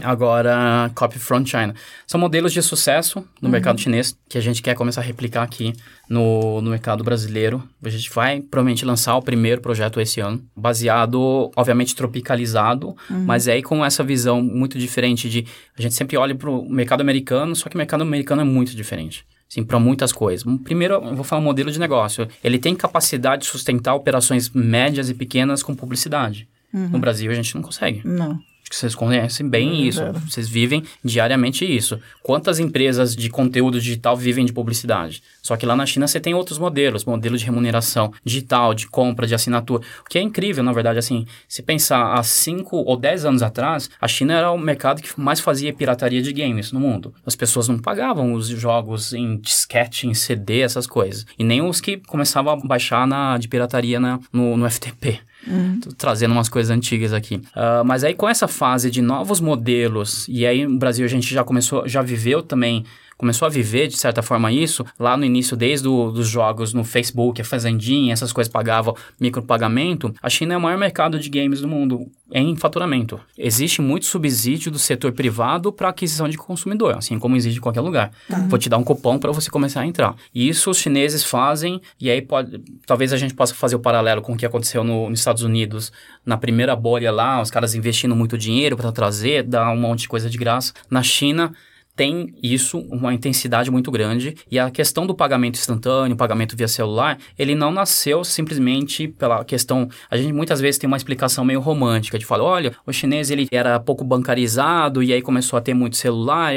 agora, copy from China. São modelos de sucesso no uhum. mercado chinês que a gente quer começar a replicar aqui no, no mercado brasileiro. A gente vai provavelmente lançar o primeiro projeto esse ano, baseado, obviamente, tropicalizado, uhum. mas é aí com essa visão muito diferente de... A gente sempre olha para o mercado americano, só que o mercado americano é muito diferente. Sim, para muitas coisas. Primeiro, eu vou falar um modelo de negócio. Ele tem capacidade de sustentar operações médias e pequenas com publicidade. Uhum. No Brasil, a gente não consegue. Não que vocês conhecem bem isso, vocês vivem diariamente isso. Quantas empresas de conteúdo digital vivem de publicidade? Só que lá na China você tem outros modelos, modelos de remuneração digital, de compra, de assinatura, o que é incrível, na verdade, assim, se pensar há 5 ou 10 anos atrás, a China era o mercado que mais fazia pirataria de games no mundo. As pessoas não pagavam os jogos em disquete, em CD, essas coisas. E nem os que começavam a baixar na, de pirataria na, no, no FTP. Uhum. trazendo umas coisas antigas aqui. Uh, mas aí com essa fase de novos modelos, e aí no Brasil a gente já começou, já viveu também começou a viver, de certa forma, isso lá no início, desde os jogos no Facebook, a Fazendinha, essas coisas pagavam micropagamento. A China é o maior mercado de games do mundo em faturamento. Existe muito subsídio do setor privado para aquisição de consumidor, assim como existe em qualquer lugar. Tá. Vou te dar um cupom para você começar a entrar. E isso os chineses fazem, e aí pode, talvez a gente possa fazer o paralelo com o que aconteceu no, nos Estados Unidos, na primeira bolha lá, os caras investindo muito dinheiro para trazer, dar um monte de coisa de graça. Na China, tem isso, uma intensidade muito grande. E a questão do pagamento instantâneo, pagamento via celular, ele não nasceu simplesmente pela questão. A gente muitas vezes tem uma explicação meio romântica de falar: olha, o chinês ele era pouco bancarizado e aí começou a ter muito celular.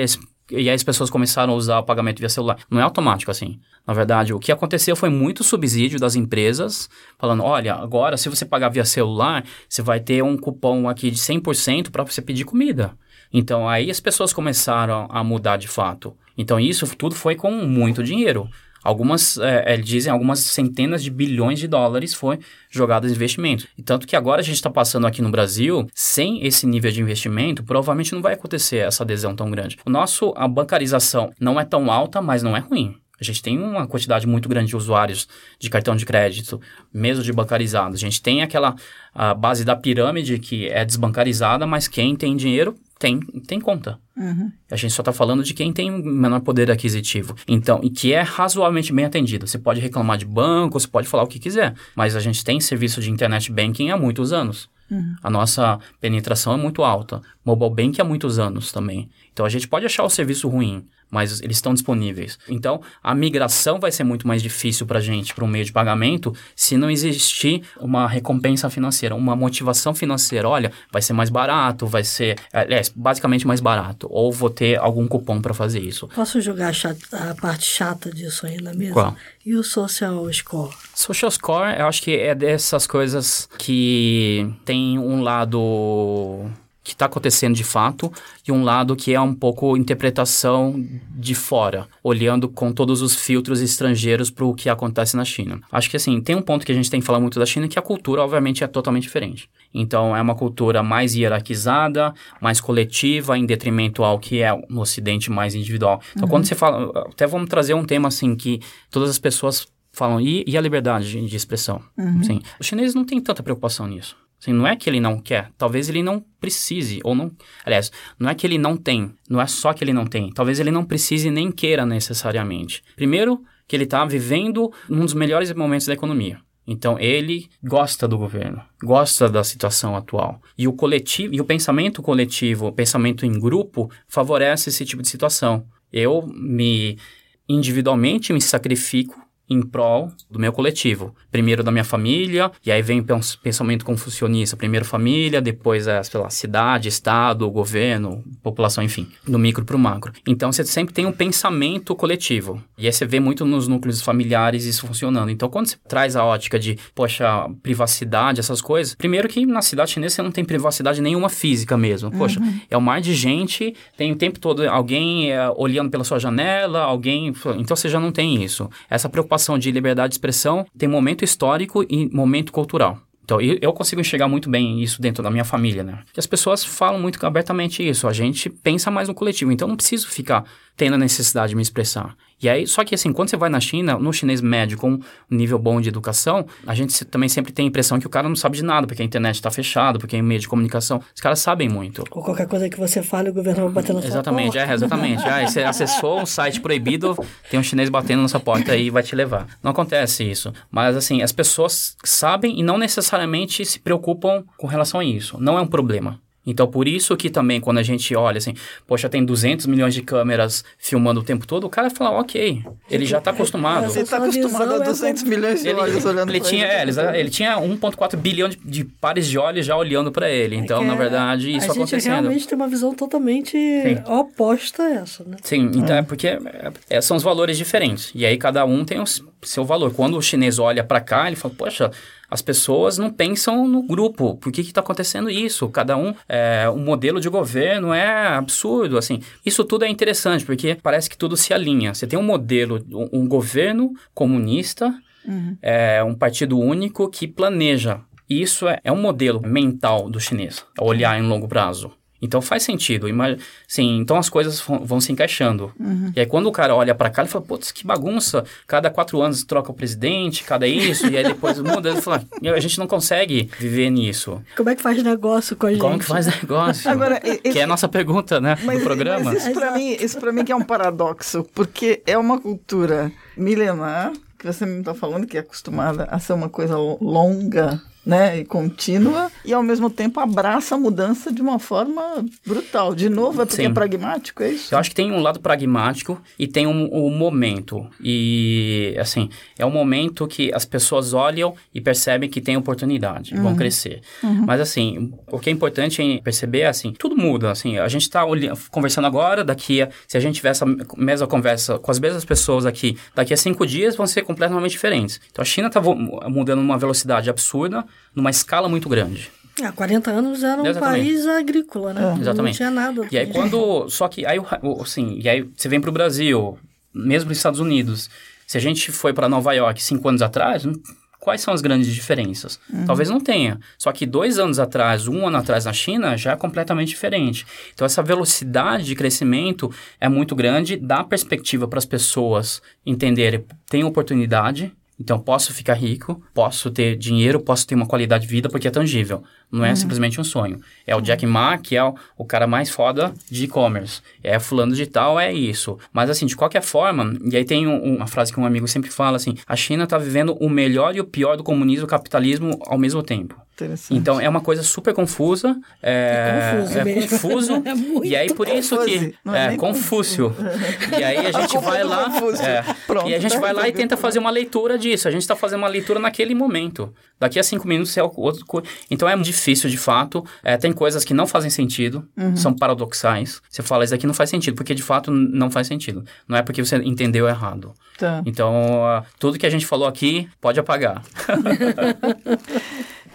E aí as pessoas começaram a usar o pagamento via celular. Não é automático assim. Na verdade, o que aconteceu foi muito subsídio das empresas, falando, olha, agora se você pagar via celular, você vai ter um cupom aqui de 100% para você pedir comida. Então aí as pessoas começaram a mudar de fato. Então isso tudo foi com muito dinheiro. Algumas, é, eles dizem, algumas centenas de bilhões de dólares foi jogadas em investimento. E tanto que agora a gente está passando aqui no Brasil, sem esse nível de investimento, provavelmente não vai acontecer essa adesão tão grande. O nosso, a bancarização não é tão alta, mas não é ruim. A gente tem uma quantidade muito grande de usuários de cartão de crédito, mesmo de bancarizados. A gente tem aquela base da pirâmide que é desbancarizada, mas quem tem dinheiro tem, tem conta. Uhum. A gente só está falando de quem tem menor poder aquisitivo. Então, e que é razoavelmente bem atendido. Você pode reclamar de banco, você pode falar o que quiser, mas a gente tem serviço de internet banking há muitos anos. Uhum. A nossa penetração é muito alta. Mobile banking há muitos anos também. Então, a gente pode achar o serviço ruim, mas eles estão disponíveis. Então, a migração vai ser muito mais difícil para a gente, para um meio de pagamento, se não existir uma recompensa financeira, uma motivação financeira. Olha, vai ser mais barato, vai ser, aliás, basicamente mais barato, ou vou ter algum cupom para fazer isso. Posso jogar a parte chata disso aí na mesa? Qual? E o social score? Social score, eu acho que é dessas coisas que tem um lado que está acontecendo de fato e um lado que é um pouco interpretação de fora, olhando com todos os filtros estrangeiros para o que acontece na China. Acho que assim, tem um ponto que a gente tem que falar muito da China que a cultura, obviamente, é totalmente diferente. Então, é uma cultura mais hierarquizada, mais coletiva, em detrimento ao que é no Ocidente mais individual. Então, uhum. quando você fala, até vamos trazer um tema assim que todas as pessoas falam, e, e a liberdade de, expressão? Uhum. Sim. Os chineses não têm tanta preocupação nisso. Assim, não é que ele não quer, talvez ele não precise, ou não. Aliás, não é que ele não tem, não é só que ele não tem, talvez ele não precise nem queira necessariamente. Primeiro, que ele está vivendo um dos melhores momentos da economia. Então ele gosta do governo, gosta da situação atual. E o coletivo, e o pensamento coletivo, o pensamento em grupo favorece esse tipo de situação. Eu me individualmente me sacrifico em prol do meu coletivo. Primeiro da minha família, e aí vem o pensamento confucionista. Primeiro família, depois a sei lá, cidade, estado, governo, população, enfim. Do micro para o macro. Então você sempre tem um pensamento coletivo. E aí você vê muito nos núcleos familiares isso funcionando. Então quando você traz a ótica de, poxa, privacidade, essas coisas. Primeiro que na cidade chinesa você não tem privacidade nenhuma física mesmo. Poxa, uhum. é um mar de gente, tem o tempo todo alguém é, olhando pela sua janela, alguém... Então você já não tem isso. Essa preocupação preocupação de liberdade de expressão tem momento histórico e momento cultural. Então, eu consigo enxergar muito bem isso dentro da minha família, né? Que as pessoas falam muito abertamente isso. A gente pensa mais no coletivo. Então, não preciso ficar tendo a necessidade de me expressar. E aí, só que assim, quando você vai na China, no chinês médio com um nível bom de educação, a gente também sempre tem a impressão que o cara não sabe de nada, porque a internet está fechada, porque é meio de comunicação. Os caras sabem muito. Ou qualquer coisa que você fale, o governo vai bater na sua exatamente, porta. É, exatamente. aí você acessou um site proibido, tem um chinês batendo na sua porta e vai te levar. Não acontece isso. Mas assim, as pessoas sabem e não necessariamente se preocupam com relação a isso. Não é um problema. Então, por isso que também, quando a gente olha assim, poxa, tem 200 milhões de câmeras filmando o tempo todo, o cara fala, ok, ele já está acostumado. Ele está acostumado a 200 milhões de ele, olhos olhando ele tinha, ele. É, ele, tinha 1,4 bilhão de, de, pares de olhos já olhando para ele. Então, é na verdade, isso a gente realmente tem uma visão totalmente Sim. oposta a essa, né? Sim, então é, é porque é, são os valores diferentes. E aí, cada um tem o seu valor. Quando o chinês olha para cá, ele fala, poxa as pessoas não pensam no grupo. Por que está acontecendo isso? Cada um, é, um modelo de governo é absurdo, assim. Isso tudo é interessante, porque parece que tudo se alinha. Você tem um modelo, um, um governo comunista, uhum. é, um partido único que planeja. Isso é, é um modelo mental do chinês, olhar em longo prazo. Então faz sentido. Sim, então as coisas vão se encaixando. Uhum. E aí quando o cara olha para cá, ele fala, putz, que bagunça. Cada quatro anos troca o presidente, cada isso, e aí depois muda. Ele fala, a gente não consegue viver nisso. Como é que faz negócio com a gente? Como que faz negócio? Agora, que é a nossa pergunta, né, mas, do programa. Mas isso para mim, isso para mim que é um paradoxo, porque é uma cultura milenar que você me está falando que é acostumada a ser uma coisa longa né, e contínua, e ao mesmo tempo abraça a mudança de uma forma brutal. De novo, é porque Sim. é pragmático, é isso? Eu acho que tem um lado pragmático e tem um, um momento. E, assim, é um momento que as pessoas olham e percebem que tem oportunidade, uhum. vão crescer. Uhum. Mas, assim, o que é importante é perceber é, assim, tudo muda, assim, a gente está conversando agora, daqui a, se a gente tiver essa mesma conversa com as mesmas pessoas aqui, daqui a cinco dias vão ser completamente diferentes. Então, a China está mudando uma velocidade absurda, numa escala muito grande. Há 40 anos era um Exatamente. país agrícola, né? É. Exatamente. Não tinha nada. E aí quando. <laughs> Só que aí, o- assim, e aí você vem pro Brasil, mesmo nos Estados Unidos. Se a gente foi para Nova York cinco anos atrás, hum, quais são as grandes diferenças? Talvez não tenha. Só que dois anos atrás, um ano atrás na China, já é completamente diferente. Então essa velocidade de crescimento é muito grande, dá perspectiva para as pessoas entenderem, tem oportunidade. Então, posso ficar rico, posso ter dinheiro, posso ter uma qualidade de vida porque é tangível. Não é simplesmente um sonho. É o Jack Ma, que é o, o cara mais foda de e-commerce. É fulano digital, é isso. Mas, assim, de qualquer forma, e aí tem um- uma frase que um amigo sempre fala, assim, a China está vivendo o melhor e o pior do comunismo e do capitalismo ao mesmo tempo. Interessante. Então, é uma coisa super confusa. É, É confuso é mesmo. confuso. <laughs> É muito e aí, por isso que... confuso. Não é É, Confúcio. E aí, a gente vai lá... É, Pronto, e a gente tá vai lá e tenta fazer uma leitura disso. A gente está fazendo uma leitura naquele momento. Daqui a cinco minutos é outro... co- Então, é difícil, de fato. É, tem coisas que não fazem sentido. Uhum. São paradoxais. Você fala, isso aqui não faz sentido. Porque, de fato, não faz sentido. Não é porque você entendeu errado. Tá. Então, ah, tudo que a gente falou aqui, pode apagar. <laughs>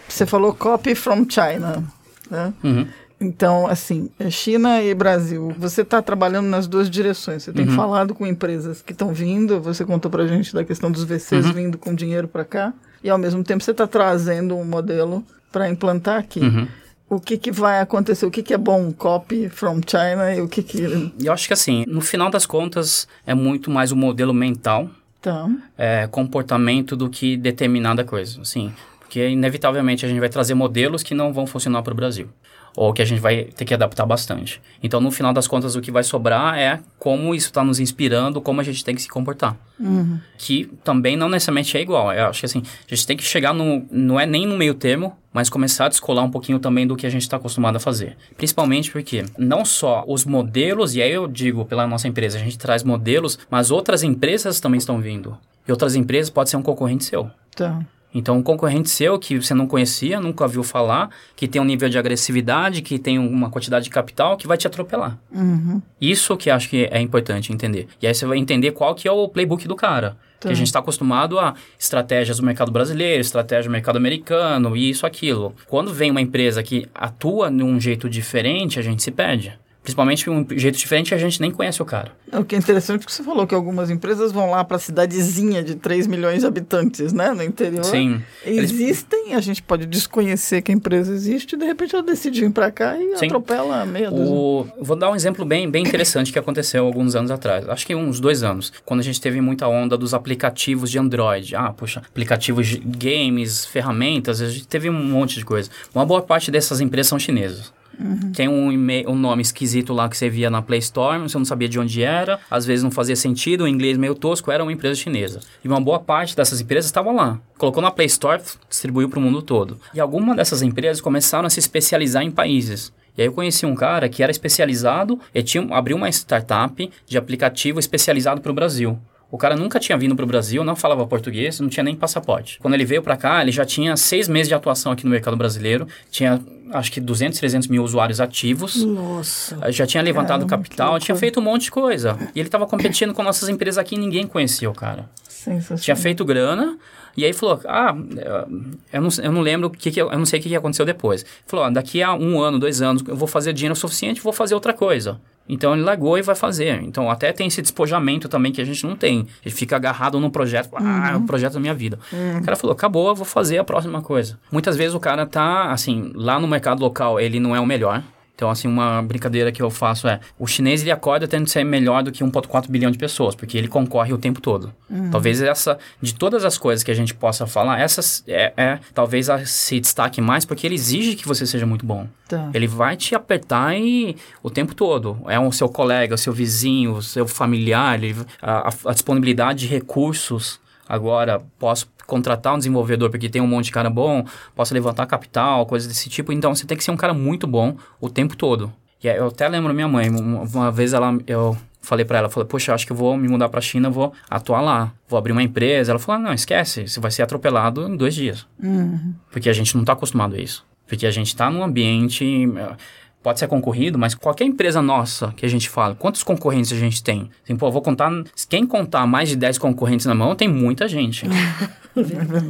Você falou copy from China, né? Uhum. Então, assim, é China e Brasil, você está trabalhando nas duas direções. Você tem Uhum. falado com empresas que estão vindo, você contou para gente da questão dos VCs Uhum. vindo com dinheiro para cá, e ao mesmo tempo você está trazendo um modelo para implantar aqui. Uhum. O que, que vai acontecer? O que, que é bom copy from China e o que que... Eu acho que assim, no final das contas, é muito mais o modelo mental, Tá. é, comportamento do que determinada coisa, assim. Porque, inevitavelmente, a gente vai trazer modelos que não vão funcionar para o Brasil. Ou que a gente vai ter que adaptar bastante. Então, no final das contas, o que vai sobrar é como isso está nos inspirando, como a gente tem que se comportar. Que também não necessariamente é igual. Eu acho que assim, a gente tem que chegar no. Não é nem no meio termo, mas começar a descolar um pouquinho também do que a gente está acostumado a fazer. Principalmente porque não só os modelos, e aí eu digo pela nossa empresa, a gente traz modelos, mas outras empresas também estão vindo. E outras empresas pode ser um concorrente seu. Tá. Então, um concorrente seu que você não conhecia, nunca viu falar, que tem um nível de agressividade, que tem uma quantidade de capital, que vai te atropelar. Uhum. Isso que acho que é importante entender. E aí você vai entender qual que é o playbook do cara. Que a gente está acostumado a estratégias do mercado brasileiro, estratégia do mercado americano, e isso, aquilo. Quando vem uma empresa que atua de um jeito diferente, a gente se perde. Principalmente um jeito diferente que a gente nem conhece o cara. O que é interessante é que você falou que algumas empresas vão lá para a cidadezinha de 3 milhões de habitantes, né? No interior. Sim. Eles- Existem, a gente pode desconhecer que a empresa existe e de repente ela decide vir para cá e Sim. atropela a meia dúzia. O, vou dar um exemplo bem, bem interessante que aconteceu alguns anos atrás. Acho que uns dois anos. Quando a gente teve muita onda dos aplicativos de Android. Ah, puxa, aplicativos de games, ferramentas, a gente teve um monte de coisa. Uma boa parte dessas empresas são chinesas. Tem um, um nome esquisito lá que você via na Play Store, você não sabia de onde era, às vezes não fazia sentido, o inglês meio tosco, era uma empresa chinesa. E uma boa parte dessas empresas estavam lá. Colocou na Play Store, distribuiu para o mundo todo. E algumas dessas empresas começaram a se especializar em países. E aí eu conheci um cara que era especializado, ele tinha, abriu uma startup de aplicativo especializado para o Brasil. O cara nunca tinha vindo para o Brasil, não falava português, não tinha nem passaporte. Quando ele veio para cá, ele já tinha seis meses de atuação aqui no mercado brasileiro, tinha acho que 200, 300 mil usuários ativos, Nossa. já tinha levantado Caramba, capital, tinha feito um monte de coisa. E ele estava competindo com nossas empresas aqui e ninguém conhecia o cara. Sensacional. Tinha feito grana, e aí falou, ah, eu não, eu não lembro o que, que eu não sei o que, que aconteceu depois. Falou, ah, daqui a um ano, dois anos, eu vou fazer dinheiro suficiente, vou fazer outra coisa. Então ele largou e vai fazer. Então até tem esse despojamento também que a gente não tem. Ele fica agarrado no projeto, ah, é o projeto da minha vida. O cara falou, acabou, eu vou fazer a próxima coisa. Muitas vezes o cara tá, assim, lá no mercado local, ele não é o melhor. Então, assim, uma brincadeira que eu faço é: o chinês ele acorda tendo ser melhor do que 1,4 bilhão de pessoas, porque ele concorre o tempo todo. Talvez essa, de todas as coisas que a gente possa falar, essa é, é talvez a, se destaque mais, porque ele exige que você seja muito bom. Tá. Ele vai te apertar e, o tempo todo. É o seu colega, o seu vizinho, o seu familiar, ele- a- a disponibilidade de recursos. Agora, posso contratar um desenvolvedor porque tem um monte de cara bom, posso levantar capital, coisas desse tipo. Então, você tem que ser um cara muito bom o tempo todo. E eu até lembro minha mãe, uma, vez ela, eu falei pra ela, falei, poxa, acho que eu vou me mudar pra China, vou atuar lá, vou abrir uma empresa. Ela falou, ah, não, esquece, você vai ser atropelado em dois dias. Porque a gente não está acostumado a isso. Porque a gente está num ambiente. Pode ser concorrido, mas qualquer empresa nossa que a gente fala, quantos concorrentes a gente tem? Assim, pô, vou contar. Quem contar mais de 10 concorrentes na mão, tem muita gente. <laughs>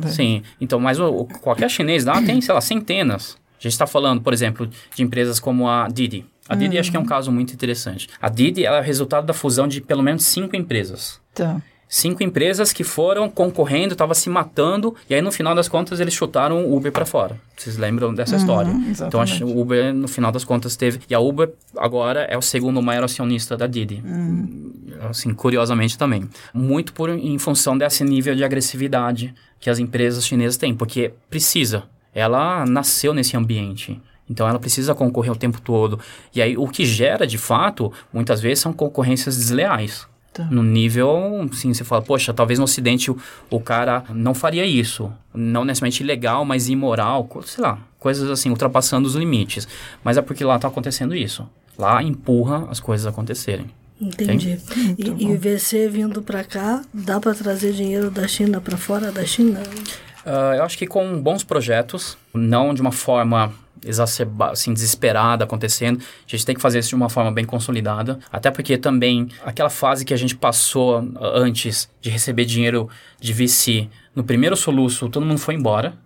É. Sim. Então, mas o, qualquer chinês lá tem, sei lá, centenas. A gente está falando, por exemplo, de empresas como a Didi. A Didi Uhum. acho que é um caso muito interessante. A Didi é o resultado da fusão de pelo menos cinco empresas. Tá. Cinco empresas que foram concorrendo, estavam se matando, e aí no final das contas eles chutaram o Uber para fora. Vocês lembram dessa história? Então acho que o Uber no final das contas teve. E a Uber agora é o segundo maior acionista da Didi. Assim, curiosamente também. Muito por em função desse nível de agressividade que as empresas chinesas têm, porque precisa. Ela nasceu nesse ambiente. Então ela precisa concorrer o tempo todo. E aí o que gera, de fato, muitas vezes são concorrências desleais. Tá. No nível, sim, você fala, poxa, talvez no Ocidente o, o cara não faria isso. Não necessariamente ilegal, mas imoral, sei lá, coisas assim, ultrapassando os limites. Mas é porque lá está acontecendo isso. Lá empurra as coisas a acontecerem. Entendi. E, e o IVC vindo para cá, dá para trazer dinheiro da China para fora da China? Ah, eu acho que com bons projetos, não de uma forma exacerbada, assim, desesperada acontecendo, a gente tem que fazer isso de uma forma bem consolidada, até porque também aquela fase que a gente passou antes de receber dinheiro de VC, no primeiro soluço todo mundo foi embora,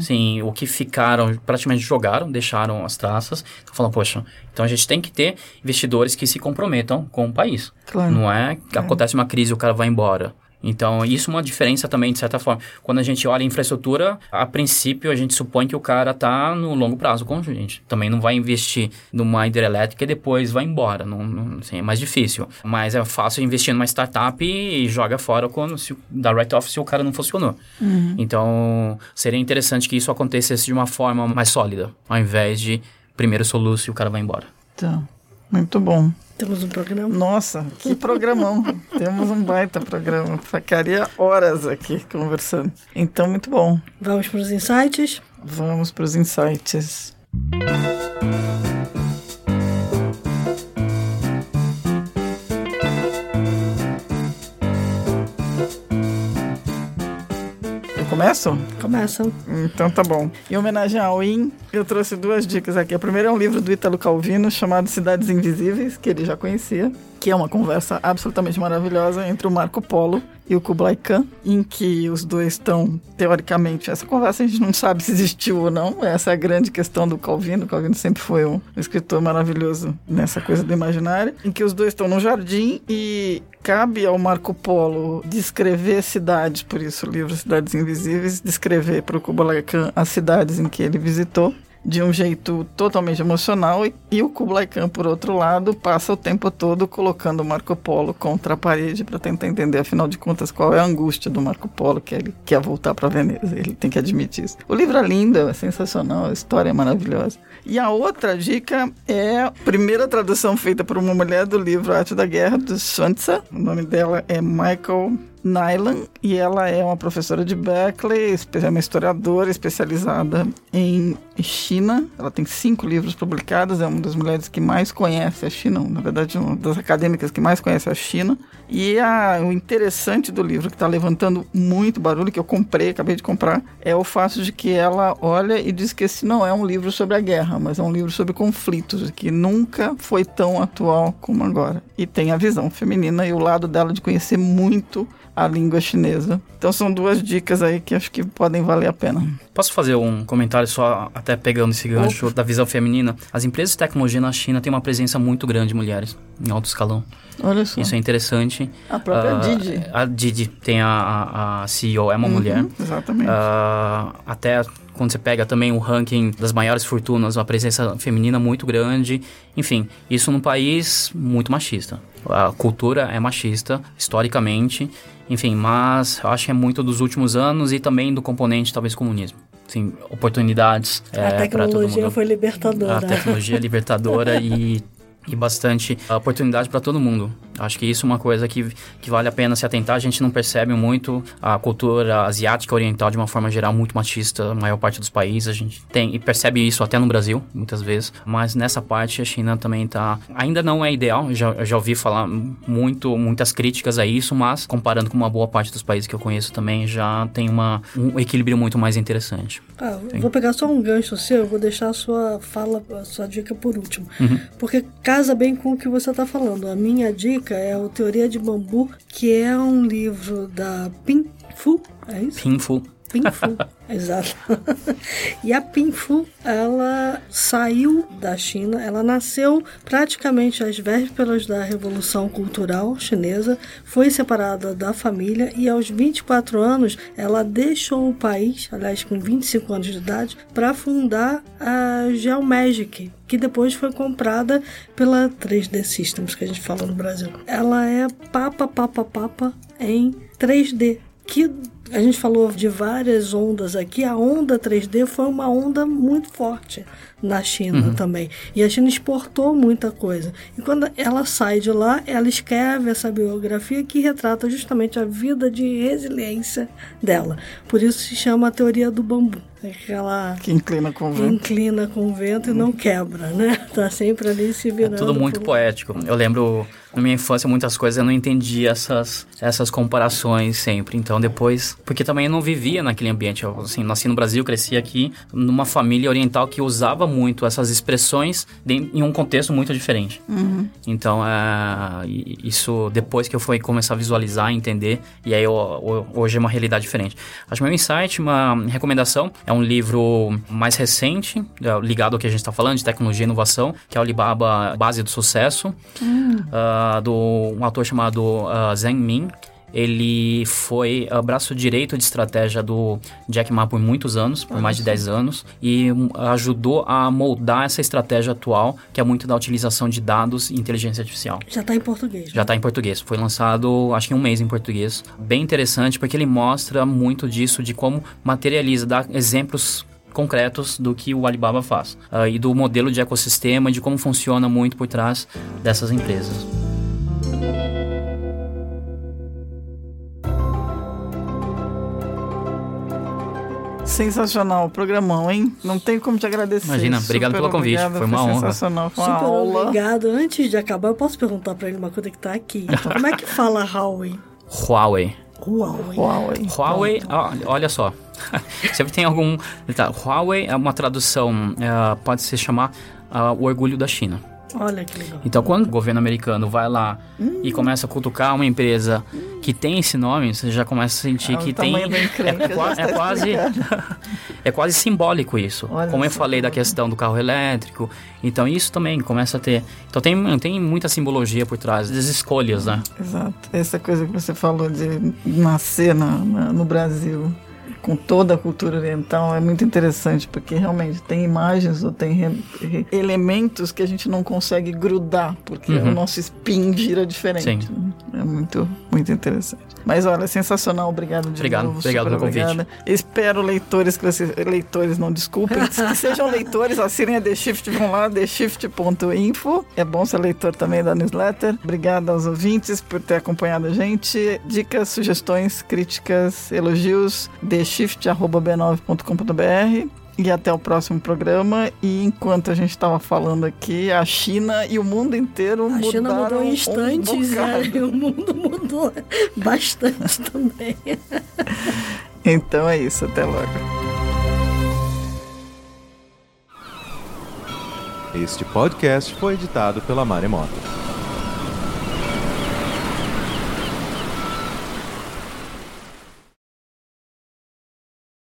Sim, o que ficaram, praticamente jogaram, deixaram as traças. Então, poxa, então a gente tem que ter investidores que se comprometam com o país. Claro. Não é que acontece uma crise e o cara vai embora. Então, isso é uma diferença também, de certa forma. Quando a gente olha a infraestrutura, a princípio a gente supõe que o cara está no longo prazo com a gente. Também não vai investir numa hidrelétrica e depois vai embora. Não, não, assim, é mais difícil. Mas é fácil investir numa startup e joga fora quando se, dá write-off se o cara não funcionou. Então, seria interessante que isso acontecesse de uma forma mais sólida, ao invés de primeiro soluço e o cara vai embora. Tá. Muito bom. Temos um programa? Nossa, que programão. <laughs> Temos um baita programa. Ficaria horas aqui conversando. Então, muito bom. Vamos para os insights? Vamos para os insights. Eu começo? Começa. Então tá bom. Em homenagem ao IN, eu trouxe duas dicas aqui. A primeira é um livro do Ítalo Calvino chamado Cidades Invisíveis, que ele já conhecia, que é uma conversa absolutamente maravilhosa entre o Marco Polo e o Kublai Khan, em que os dois estão, teoricamente, essa conversa a gente não sabe se existiu ou não, essa é a grande questão do Calvino. O Calvino sempre foi um escritor maravilhoso nessa coisa do imaginário, em que os dois estão no jardim e cabe ao Marco Polo descrever cidades, por isso o livro Cidades Invisíveis, descrever para o Kublai Khan as cidades em que ele visitou de um jeito totalmente emocional e, o Kublai Khan, por outro lado, passa o tempo todo colocando Marco Polo contra a parede para tentar entender, afinal de contas, qual é a angústia do Marco Polo, que ele quer voltar para Veneza. Ele tem que admitir isso. O livro é lindo, é sensacional, a história é maravilhosa. E a outra dica é a primeira tradução feita por uma mulher do livro Arte da Guerra, do Schwantzer. O nome dela é Michael Nylan e ela é uma professora de Berkeley, é uma historiadora especializada em China. Ela tem cinco livros publicados, é uma das mulheres que mais conhece a China, na verdade, uma das acadêmicas que mais conhece a China. E a- o interessante do livro, que está levantando muito barulho, que eu comprei, acabei de comprar, é o fato de que ela olha e diz que esse não é um livro sobre a guerra, mas é um livro sobre conflitos, que nunca foi tão atual como agora. E tem a visão feminina e o lado dela de conhecer muito a língua chinesa. Então são duas dicas aí que acho que podem valer a pena. Posso fazer um comentário só, até pegando esse gancho da visão feminina? As empresas de tecnologia na China têm uma presença muito grande de mulheres em alto escalão. Olha só. Isso é interessante. A própria Ah, Didi. A Didi tem a, a, a CEO, é uma mulher. Uhum, exatamente. Ah, até quando você pega também o ranking das maiores fortunas, uma presença feminina muito grande. Enfim, isso num país muito machista. A cultura é machista, historicamente. Enfim, mas eu acho que é muito dos últimos anos e também do componente, talvez, comunismo. Assim, oportunidades a é, para todo tecnologia mundo. foi libertadora. A tecnologia é libertadora <laughs> e, e bastante oportunidade para todo mundo. Acho que isso é uma coisa que, que vale a pena se atentar. A gente não percebe muito a cultura asiática oriental de uma forma geral muito machista, a maior parte dos países. A gente tem e percebe isso até no Brasil, muitas vezes. Mas nessa parte a China também está ainda não é ideal. Já, já ouvi falar muito, muitas críticas a isso, mas comparando com uma boa parte dos países que eu conheço também já tem uma, um equilíbrio muito mais interessante. Ah, vou pegar só um gancho seu, eu vou deixar a sua fala, a sua dica por último. Porque casa bem com o que você está falando. A minha dica é o Teoria de Bambu, que é um livro da Pin Fu, é isso? Pinful. Pinfu, <laughs> exato. e a Pinfu, ela saiu da China, ela nasceu praticamente às vésperas da Revolução Cultural Chinesa, foi separada da família e aos 24 anos ela deixou o país, aliás, com 25 anos de idade, para fundar a Geomagic, que depois foi comprada pela 3D Systems, que a gente fala no Brasil. Ela é papa, papa, papa em 3D, que a gente falou de várias ondas aqui. A onda 3D foi uma onda muito forte na China uhum. também. E a China exportou muita coisa. E quando ela sai de lá, ela escreve essa biografia que retrata justamente a vida de resiliência dela. Por isso se chama a teoria do bambu. Aquela que inclina com o vento. inclina com o vento e não quebra, né? <laughs> Tá sempre ali se virando. É tudo muito por... poético. Eu lembro na minha infância muitas coisas eu não entendi essas essas comparações sempre. Então depois, porque também eu não vivia naquele ambiente. Eu, assim, nasci no Brasil, cresci aqui numa família oriental que usava muito essas expressões de, em um contexto muito diferente. Uhum. Então é, isso depois que eu fui começar a visualizar, entender e aí eu, hoje é uma realidade diferente. Acho que meu insight, uma recomendação é um livro mais recente, é, ligado ao que a gente está falando, de tecnologia e inovação, que é o Alibaba Base do Sucesso, uh, do um autor chamado uh, Zheng Min. Ele foi uh, braço direito de estratégia do Jack Ma por muitos anos, por mais de 10 anos, e um, ajudou a moldar essa estratégia atual, que é muito da utilização de dados e inteligência artificial. Já está em português. Já está em português. Foi lançado, acho que um mês em português. Bem interessante, porque ele mostra muito disso, de como materializa, dá exemplos concretos do que o Alibaba faz uh, e do modelo de ecossistema, de como funciona muito por trás dessas empresas. Sensacional, programão, hein? Não tenho como te agradecer. Imagina, obrigado Super pelo convite, obrigado, foi uma foi honra. Sensacional, foi uma Super aula. obrigado. Antes de acabar, eu posso perguntar para ele uma coisa que tá aqui. <laughs> Como é que fala Huawei? Huawei. Huawei. Huawei. Huawei, olha só. <laughs> Sempre tem algum. Tá, Huawei é uma tradução, é, pode se chamar uh, o orgulho da China. Olha que legal. Então, quando o governo americano vai lá Hum. e começa a cutucar uma empresa que tem esse nome, você já começa a sentir o que tem. <laughs> encrenca É, é quase. <laughs> <laughs> é quase simbólico isso. Olha Como eu falei da questão do carro elétrico. Então, isso também começa a ter. Então, tem, tem muita simbologia por trás das escolhas, né? Exato. Essa coisa que você falou de nascer na- na- no Brasil com toda a cultura oriental é muito interessante, porque realmente tem imagens ou tem re- re- elementos que a gente não consegue grudar, porque Uhum. o nosso spin gira diferente. Sim. É muito, muito interessante. Mas olha, sensacional, obrigado de Obrigado, novo. obrigado pelo convite. obrigada. Espero leitores que vocês, leitores não desculpem, que <laughs> sejam leitores, assinem a The Shift, vão lá, theshift.info. É bom ser leitor também da newsletter. Obrigado aos ouvintes por ter acompanhado a gente. Dicas, sugestões, críticas, elogios, theshift.b9.com.br. E até o próximo programa. E enquanto a gente estava falando aqui, a China e o mundo inteiro A China mudou mudaram em um instantes bocado. é, e o mundo mudou <laughs> bastante também. <laughs> Então é isso, até logo. Este podcast foi editado pela Maremoto.